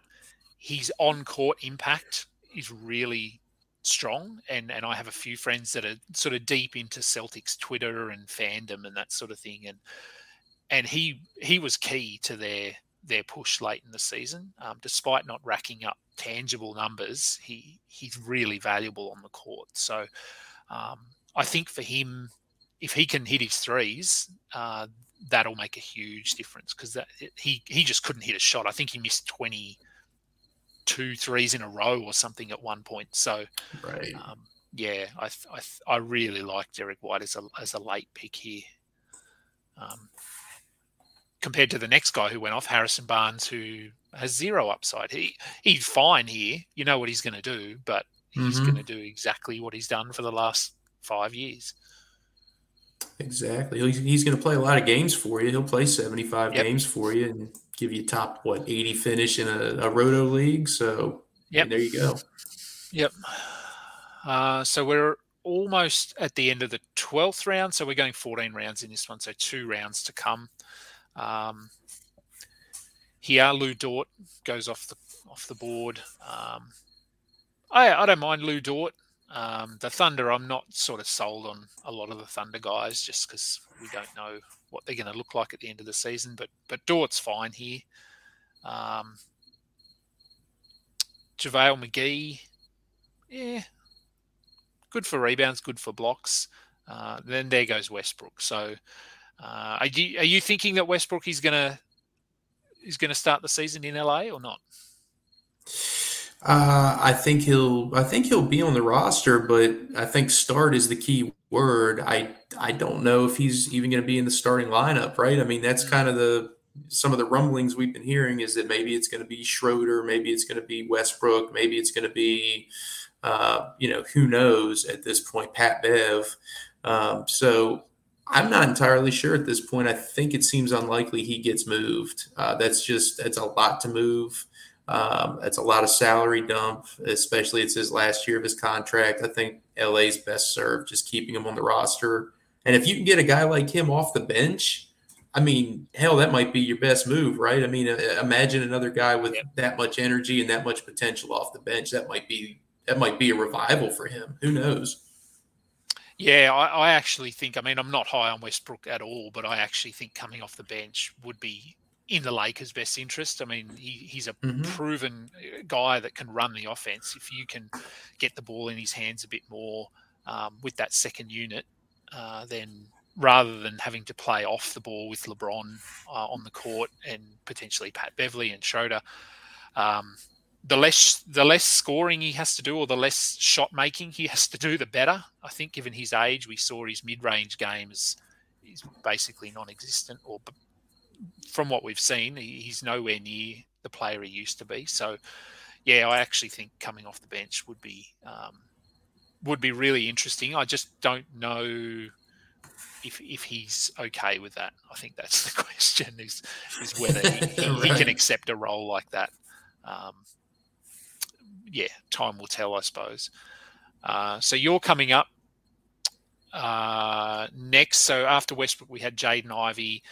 his on court impact is really strong. And and I have a few friends that are sort of deep into Celtics Twitter and fandom and that sort of thing. And and he he was key to their their push late in the season. Um, despite not racking up tangible numbers he he's really valuable on the court. So um, I think for him if he can hit his threes uh, that'll make a huge difference because that he he just couldn't hit a shot I think he missed 20 two threes in a row or something at one point. So, right. Um, yeah, I, I, I really like Derrick White as a as a late pick here. Um, compared to the next guy who went off, Harrison Barnes, who has zero upside. He he's fine here. You know what he's going to do, but he's mm-hmm. going to do exactly what he's done for the last five years. Exactly. He's, he's going to play a lot of games for you. He'll play 75 yep. games for you and give you top, what, 80 finish in a, a roto league. So yeah, there you go. Yep. Uh, so we're almost at the end of the 12th round. So we're going 14 rounds in this one. So two rounds to come. Um, here, Lu Dort goes off the off the board. Um, I, I don't mind Lu Dort. Um, the Thunder, I'm not sort of sold on a lot of the Thunder guys just because we don't know what they're going to look like at the end of the season. But but Dort's fine here. Um, JaVale McGee, yeah, good for rebounds, good for blocks. Uh, then there goes Westbrook. So uh, are you are you thinking that Westbrook is gonna is gonna start the season in LA or not? *sighs* Uh, I think he'll. I think he'll be on the roster, but I think start is the key word. I I don't know if he's even going to be in the starting lineup. Right? I mean, that's mm-hmm. kind of the some of the rumblings we've been hearing is that maybe it's going to be Schroeder, maybe it's going to be Westbrook, maybe it's going to be, uh, you know, who knows at this point, Pat Bev. Um, so I'm not entirely sure at this point. I think it seems unlikely he gets moved. Uh, that's just that's a lot to move. Um, it's a lot of salary dump, especially it's his last year of his contract. I think LA's best served just keeping him on the roster. And if you can get a guy like him off the bench, I mean, hell, that might be your best move, right? I mean, uh, imagine another guy with that much energy and that much potential off the bench. That might be that might be a revival for him. Who knows? Yeah, I, I actually think. I mean, I'm not high on Westbrook at all, but I actually think coming off the bench would be in the Lakers' best interest. I mean, he, he's a mm-hmm. proven uh, guy that can run the offense. If you can get the ball in his hands a bit more um, with that second unit, uh, then rather than having to play off the ball with LeBron uh, on the court and potentially Pat Beverly and Schroeder, um, the less the less scoring he has to do or the less shot making he has to do, the better. I think, given his age, we saw his mid range games is basically non-existent or from what we've seen, he's nowhere near the player he used to be. So, yeah, I actually think coming off the bench would be um, would be really interesting. I just don't know if if he's okay with that. I think that's the *laughs* question: is is whether he, *laughs* he, right. he can accept a role like that. Um, yeah, time will tell, I suppose. Uh, so you're coming up uh, next. So after Westbrook, we had Jaden Ivey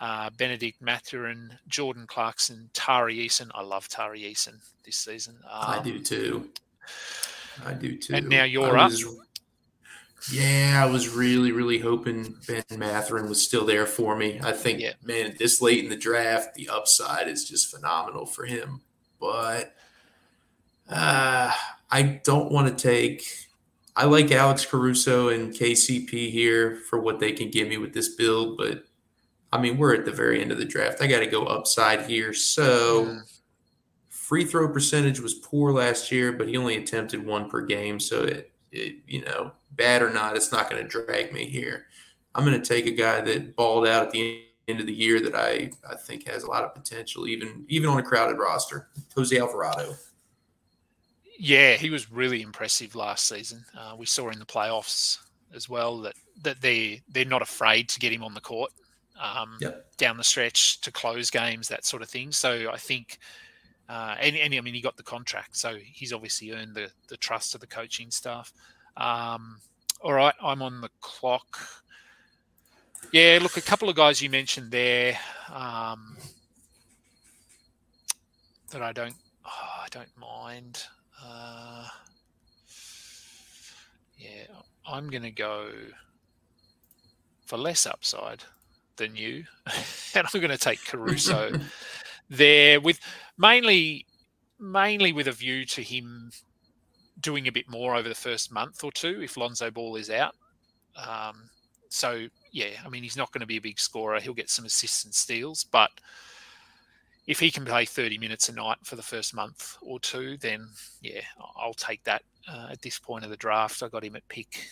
uh, Bennedict Mathurin, Jordan Clarkson, Tari Eason. I love Tari Eason this season. Um, I do too. I do too. And now you're up. yeah, I was really, really hoping Ben Mathurin was still there for me. I think, yeah. man, this late in the draft, the upside is just phenomenal for him. But uh, I don't want to take. I like Alex Caruso and KCP here for what they can give me with this build, but I mean, we're at the very end of the draft. I got to go upside here. So, mm. free throw percentage was poor last year, but he only attempted one per game. So, it, it you know, bad or not, it's not going to drag me here. I'm going to take a guy that balled out at the end of the year that I, I think has a lot of potential, even even on a crowded roster. Jose Alvarado. Yeah, he was really impressive last season. Uh, we saw in the playoffs as well that that they they're not afraid to get him on the court um, yep. down the stretch to close games, that sort of thing. So I think Uh, and, and I mean, he got the contract, so he's obviously earned the, the trust of the coaching staff. Um, all right, I'm on the clock. Yeah, look, a couple of guys you mentioned there um, that I don't, oh, I don't mind. Uh, yeah, I'm going to go for less upside than you, *laughs* and I'm going to take Caruso *laughs* there with mainly mainly with a view to him doing a bit more over the first month or two if Lonzo Ball is out. Um, so yeah, I mean he's not going to be a big scorer. He'll get some assists and steals, but if he can play 30 minutes a night for the first month or two, then yeah, I'll take that uh, at this point of the draft. I got him at pick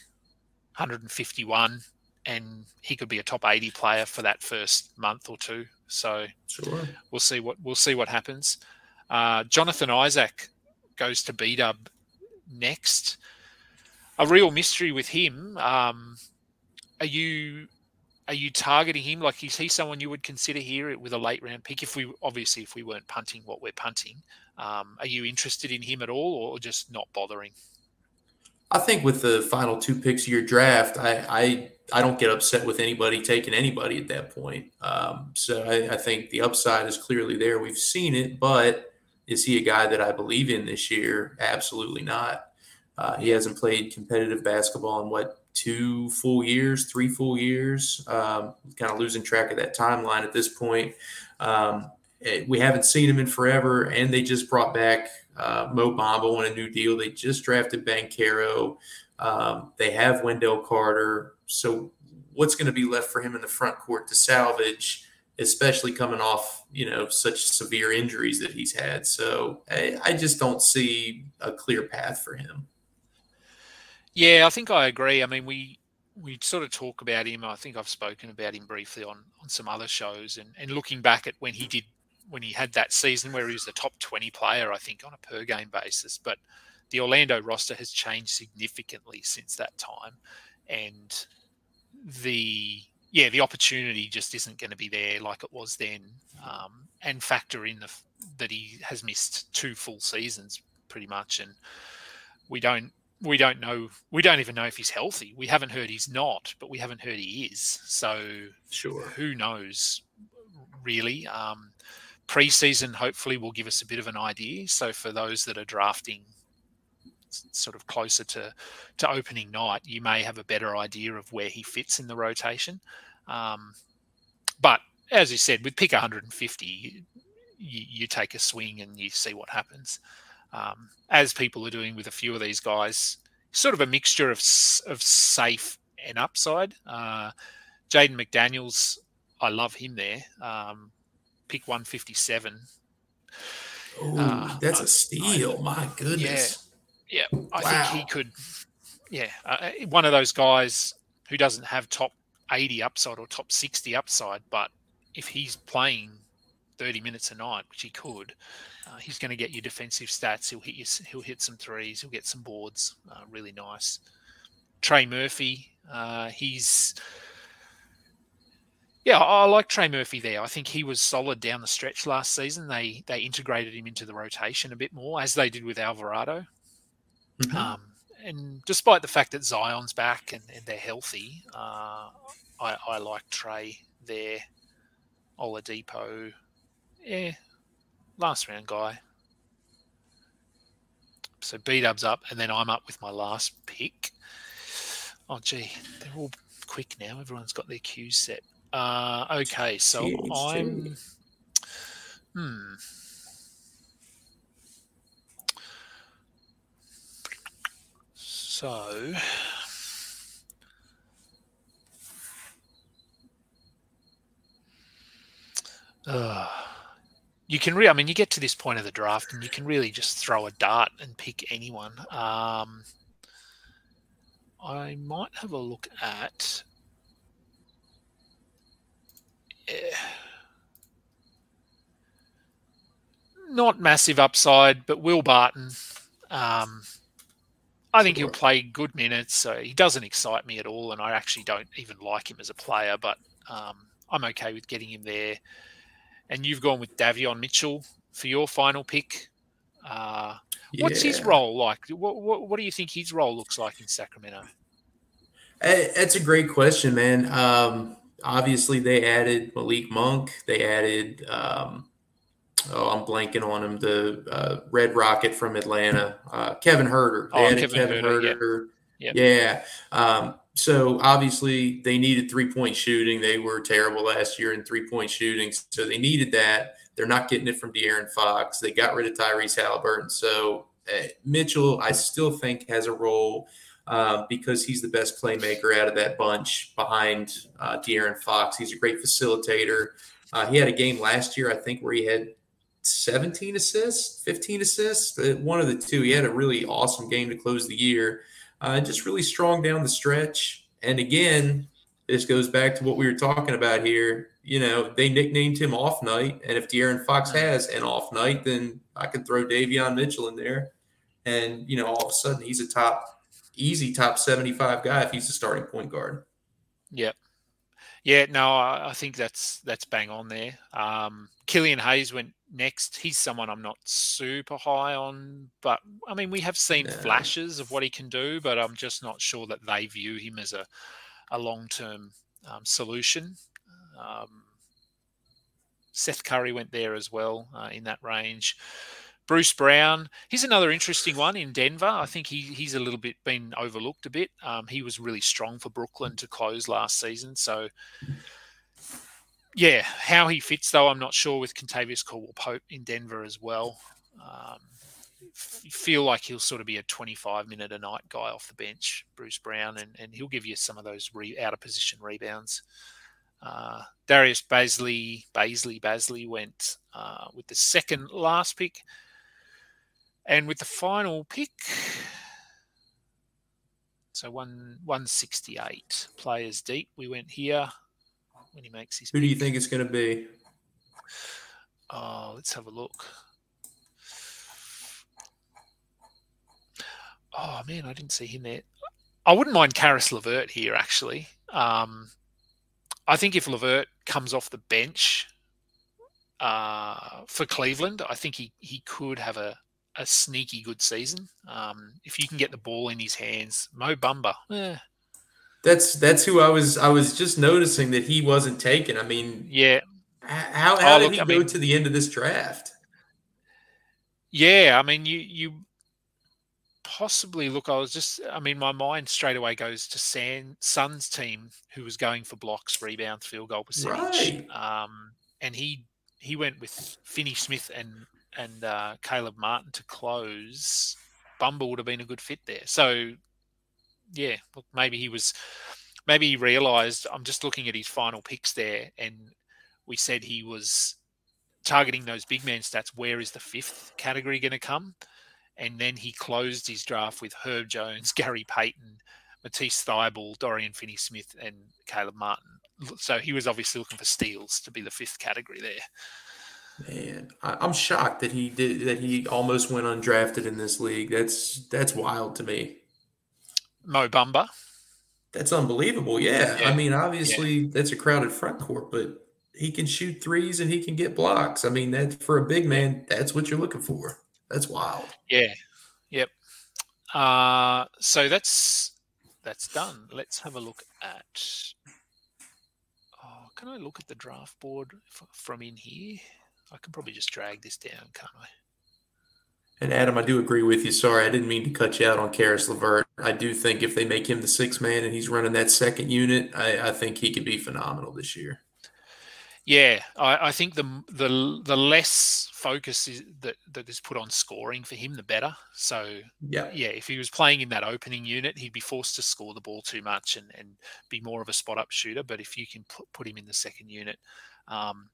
151, and he could be a top 80 player for that first month or two. So Sure. we'll see what we'll see what happens. Uh, Jonathan Isaac goes to B Dub next. A real mystery with him. Um, are you are you targeting him? Like, is he someone you would consider here with a late round pick? If we obviously if we weren't punting what we're punting, um, are you interested in him at all, or just not bothering? I think with the final two picks of your draft, I I, I don't get upset with anybody taking anybody at that point. Um, so I, I think the upside is clearly there. We've seen it, but is he a guy that I believe in this year? Absolutely not. Uh, he hasn't played competitive basketball in what two full years, three full years. Um, kind of losing track of that timeline at this point. Um, eh, we haven't seen him in forever, and they just brought back uh, Mo Bamba on a new deal. They just drafted Banchero. Um, they have Wendell Carter. So what's going to be left for him in the front court to salvage, especially coming off you know such severe injuries that he's had? So I, I just don't see a clear path for him. Yeah, I think I agree. I mean, we we sort of talk about him. I think I've spoken about him briefly on on some other shows, and and looking back at when he did when he had that season where he was the top twenty player, I think on a per game basis. But the Orlando roster has changed significantly since that time, and the yeah the opportunity just isn't going to be there like it was then. Um, and factor in the that he has missed two full seasons pretty much, and we don't we don't know we don't even know if he's healthy we haven't heard he's not but we haven't heard he is so Sure. who knows really um preseason hopefully will give us a bit of an idea so for those that are drafting sort of closer to to opening night you may have a better idea of where he fits in the rotation um but as you said with pick 150 you, you take a swing and you see what happens um, as people are doing with a few of these guys, sort of a mixture of of safe and upside. Uh, Jaden McDaniels, I love him there. Um, pick 157. Ooh, Uh, that's I- a steal. My goodness. Yeah, I Wow. think he could. Yeah, uh, one of those guys who doesn't have top 80 upside or top 60 upside, but if he's playing 30 minutes a night, which he could, uh, he's going to get you defensive stats. He'll hit you. He'll hit some threes. He'll get some boards. Uh, really nice. Trey Murphy. Uh, he's. Yeah, I I like Trey Murphy there. I think he was solid down the stretch last season. They they integrated him into the rotation a bit more, as they did with Alvarado. Mhm. Um, and despite the fact that Zion's back and, and they're healthy, uh, I, I like Trey there. Oladipo, yeah, last round guy. So B Dub's up, and then I'm up with my last pick. Oh, gee, they're all quick now. Everyone's got their cues set. Uh, okay, so I'm. Hmm. So. Uh, you can really, I mean, you get to this point of the draft and you can really just throw a dart and pick anyone. Um, I might have a look at. eh, not massive upside, but Will Barton. Um, I think he'll play good minutes. So he doesn't excite me at all, and I actually don't even like him as a player. But um, I'm okay with getting him there. And you've gone with Davion Mitchell for your final pick. Uh, What's his role like? What, what, what do you think his role looks like in Sacramento? That's a great question, man. Um, obviously, they added Malik Monk. They added, um, oh, I'm blanking on him, the uh, Red Rocket from Atlanta, uh, Kevin. They Oh, Kevin Kevin Huerter. yeah. Yeah. Um, so obviously, they needed three point shooting. They were terrible last year in three point shooting, so they needed that. They're not getting it from De'Aaron Fox. They got rid of Tyrese Halliburton. So uh, Mitchell, I still think has a role uh, because he's the best playmaker out of that bunch behind uh, De'Aaron Fox. He's a great facilitator. Uh, he had a game last year, I think, where he had 17 assists, 15 assists, uh, one of the two. He had a really awesome game to close the year. Uh, just really strong down the stretch. And again, this goes back to what we were talking about here. You know, they nicknamed him Off Night, and if De'Aaron Fox has an off night, then I can throw Davion Mitchell in there, and you know, all of a sudden he's a top, easy top seventy-five guy if he's a starting point guard. Yep. Yeah, no, I, I think that's that's bang on there. Um, Killian Hayes went next. He's someone I'm not super high on, but I mean, we have seen No. flashes of what he can do, but I'm just not sure that they view him as a a long term um, solution. Um, Seth Curry went there as well uh, in that range. Bruce Brown, he's another interesting one in Denver. I think he he's a little bit been overlooked a bit. Um, he was really strong for Brooklyn to close last season. So, yeah, how he fits though, I'm not sure with Kentavious Caldwell Pope in Denver as well. Um, feel like he'll sort of be a 25 minute a night guy off the bench, Bruce Brown, and, and he'll give you some of those re- out of position rebounds. Uh, Darius Bazley, Baisley, Bazley went uh, with the second last pick. And with the final pick, so one 168 players deep, we went here when he makes his Who do you think it's going to be? Oh, let's have a look. Oh man, I didn't see him there. I wouldn't mind Caris LeVert here actually. Um, I think if Levert comes off the bench uh, for Cleveland, I think he, he could have a, a sneaky good season. Um, if you can get the ball in his hands, Mo Bamba, eh, That's that's who I was. I was just noticing that he wasn't taken. I mean, yeah, how how Oh, did look, he I go mean- to the end of this draft? Yeah, I mean, you you possibly look. I was just, I mean, my mind straight away goes to San Suns team who was going for blocks, rebounds, field goal percentage, Right. um, and he he went with Finney Smith and and uh, Caleb Martin to close. Bamba would have been a good fit there. So, yeah, look, maybe he was, maybe he realised. I'm just looking at his final picks there, and we said he was targeting those big man stats, where is the fifth category going to come? And then he closed his draft with Herb Jones, *laughs* Gary Payton, Matisse Thybulle, Dorian Finney Smith, and Caleb Martin. So he was obviously looking for steals to be the fifth category there. Man, I, I'm shocked that he did that. He almost went undrafted in this league. That's that's wild to me. Mo Bamba. That's unbelievable. Yeah, Yeah. I mean, obviously that's a crowded front court, but he can shoot threes and he can get blocks. I mean, that for a big man, that's what you're looking for. That's wild. Yeah. Yep. Uh, so that's that's done. Let's have a look at. Oh, can I look at the draft board from in here? I can probably just drag this down, can't I? And Adam, I do agree with you. Sorry, I didn't mean to cut you out on Caris LeVert. I do think if they make him the sixth man and he's running that second unit, I, I think he could be phenomenal this year. Yeah, I, I think the the the less focus is, that that is put on scoring for him, the better. So Yeah. yeah, if he was playing in that opening unit, he'd be forced to score the ball too much and, and be more of a spot up shooter. But if you can put, put him in the second unit, um,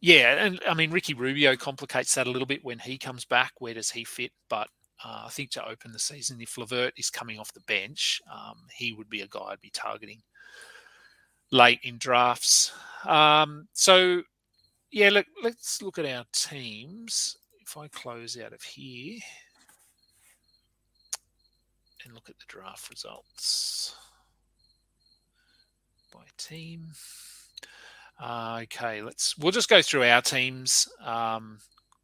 yeah, and I mean Ricky Rubio complicates that a little bit when he comes back. Where does he fit? But uh, I think to open the season, if LeVert is coming off the bench, um, he would be a guy I'd be targeting late in drafts. Um, so yeah, look, let's look at our teams. If I close out of here and look at the draft results by team. Uh, okay, let's. We'll just go through our teams um,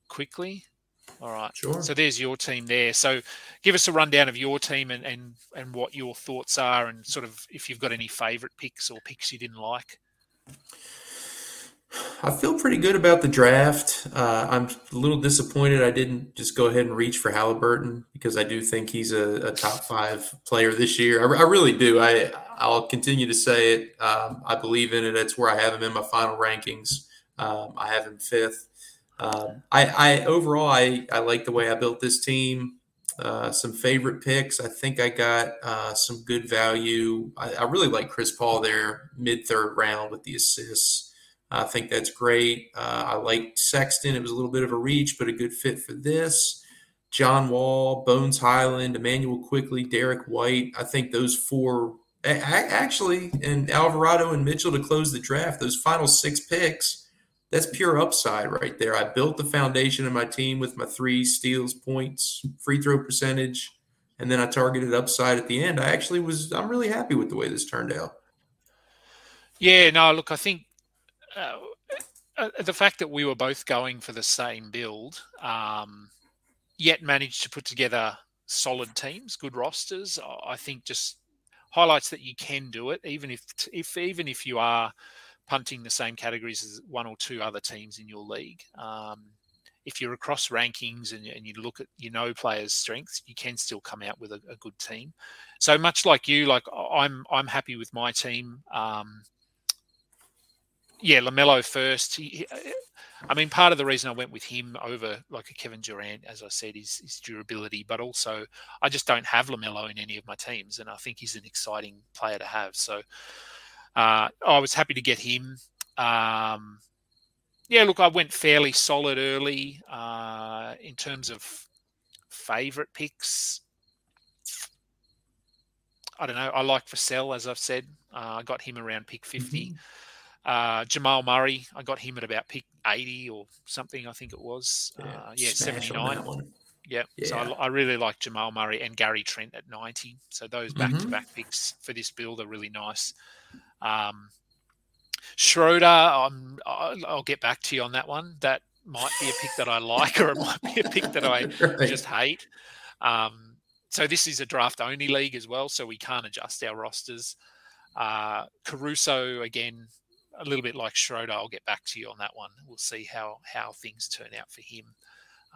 quickly. All right. Sure. So there's your team there. So give us a rundown of your team and and and what your thoughts are, and sort of if you've got any favourite picks or picks you didn't like. I feel pretty good about the draft. Uh, I'm a little disappointed I didn't just go ahead and reach for Halliburton because I do think he's a, a top five player this year. I, I, really do. I I'll continue to say it. Um, I believe in it. That's where I have him in my final rankings. Um, I have him fifth. Um, I, I, overall I, I like the way I built this team. Uh, some favorite picks. I think I got uh, some good value. I, I, really like Chris Paul there, mid third round with the assists. I think that's great. Uh, I like Sexton. It was a little bit of a reach, but a good fit for this. John Wall, Bones Hyland, Immanuel Quickley, Derrick White. I think those four actually, and Alvarado and Mitchell to close the draft. Those final six picks, that's pure upside right there. I built the foundation of my team with my three steals, points, free throw percentage, and then I targeted upside at the end. I actually was. I'm really happy with the way this turned out. Yeah. No. Look, I think uh, uh, the fact that we were both going for the same build, um, yet managed to put together solid teams, good rosters, I think just highlights that you can do it, even if if even if you are punting the same categories as one or two other teams in your league. Um, if you're across rankings and, and, you look at you know players' strengths, you can still come out with a, a good team. So much like you, like I'm I'm happy with my team. Um, yeah, LaMelo first. He, I mean, part of the reason I went with him over like a Kevin Durant, as I said, is his durability, but also I just don't have LaMelo in any of my teams, and I think he's an exciting player to have. So uh, I was happy to get him. Um, yeah, look, I went fairly solid early uh, in terms of favorite picks. I don't know. I like Vassell, as I've said. Uh, I got him around pick 50. Mm-hmm. Uh, Jamal Murray, I got him at about pick 80 or something, I think it was. Yeah, uh, yeah 79. Yeah. yeah. So I, I, really like Jamal Murray and Gary Trent at 90. So those back to back picks for this build are really nice. Um, Schroeder, I'm, I'll get back to you on that one. That might be a pick that I like, or it might be a pick that I *laughs* right. just hate. Um, so this is a draft only league as well, so we can't adjust our rosters. Uh, Caruso again, a little bit like Schroeder. I'll get back to you on that one. We'll see how how things turn out for him.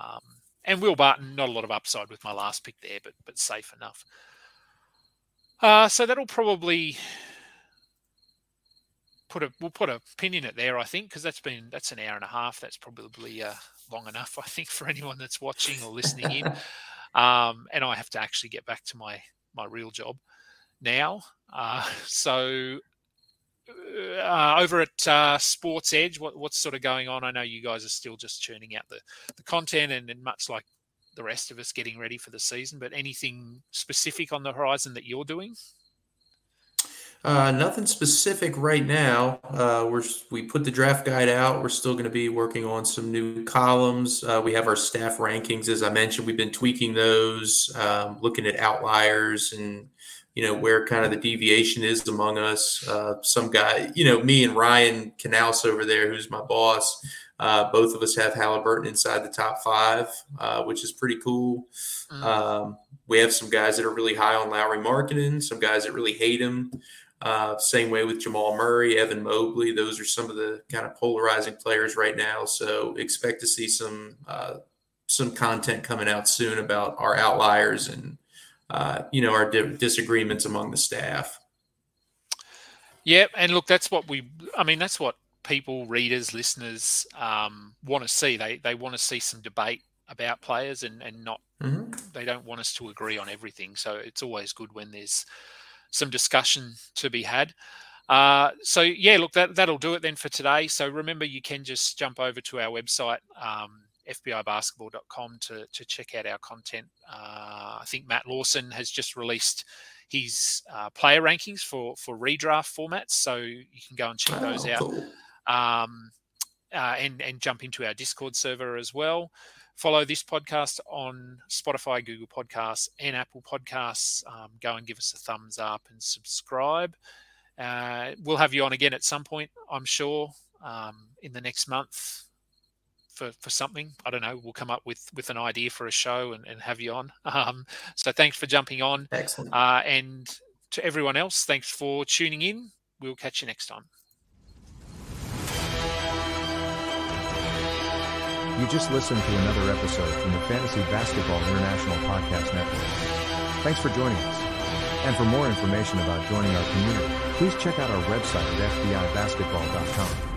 Um, and Will Barton, not a lot of upside with my last pick there, but but safe enough. Uh, so that'll probably put a we'll put a pin in it there. I think because that's been that's an hour and a half. That's probably uh, long enough. *laughs* I think for anyone that's watching or listening in. *laughs* Um, and I have to actually get back to my my real job now. Uh, *laughs* so uh, over at uh, Sports Edge, what, what's sort of going on? I know you guys are still just churning out the, the content and, and, much like the rest of us getting ready for the season, but anything specific on the horizon that you're doing? Uh, nothing specific right now. Uh, we're we put the draft guide out. We're still going to be working on some new columns. Uh, we have our staff rankings, as I mentioned. We've been tweaking those, um, looking at outliers and you know where kind of the deviation is among us. Uh, some guy, you know, me and Ryan Canals over there, who's my boss. Uh, both of us have Halliburton inside the top five, uh, which is pretty cool. Mm-hmm. Um, we have some guys that are really high on Lauri Markkanen, some guys that really hate him. Uh, same way with Jamal Murray, Evan Mobley. Those are some of the kind of polarizing players right now. So expect to see some uh, some content coming out soon about our outliers and uh, you know, our di- disagreements among the staff. Yeah, and look, that's what we. I mean, that's what people, readers, listeners um, want to see. They they want to see some debate about players, and and not. Mm-hmm. They don't want us to agree on everything. So it's always good when there's some discussion to be had. Uh, so yeah, look, that that'll do it then for today. So remember, you can just jump over to our website. Um, fbibasketball.com to, to check out our content. Uh, I think Matt Lawson has just released his uh, player rankings for, for redraft formats, so you can go and check oh, those out. Cool. Um, uh, and, and jump into our Discord server as well. Follow this podcast on Spotify, Google Podcasts, and Apple Podcasts. Um, go and give us a thumbs up and subscribe. Uh, we'll have you on again at some point, I'm sure. um, in the next month for, for something. I don't know. We'll come up with with an idea for a show and, and have you on. *laughs* Um, so thanks for jumping on. Excellent. Uh, and to everyone else, thanks for tuning in. We'll catch you next time. You just listened to another episode from the Fantasy Basketball International Podcast Network. Thanks for joining us. And for more information about joining our community, please check out our website at fbibasketball.com.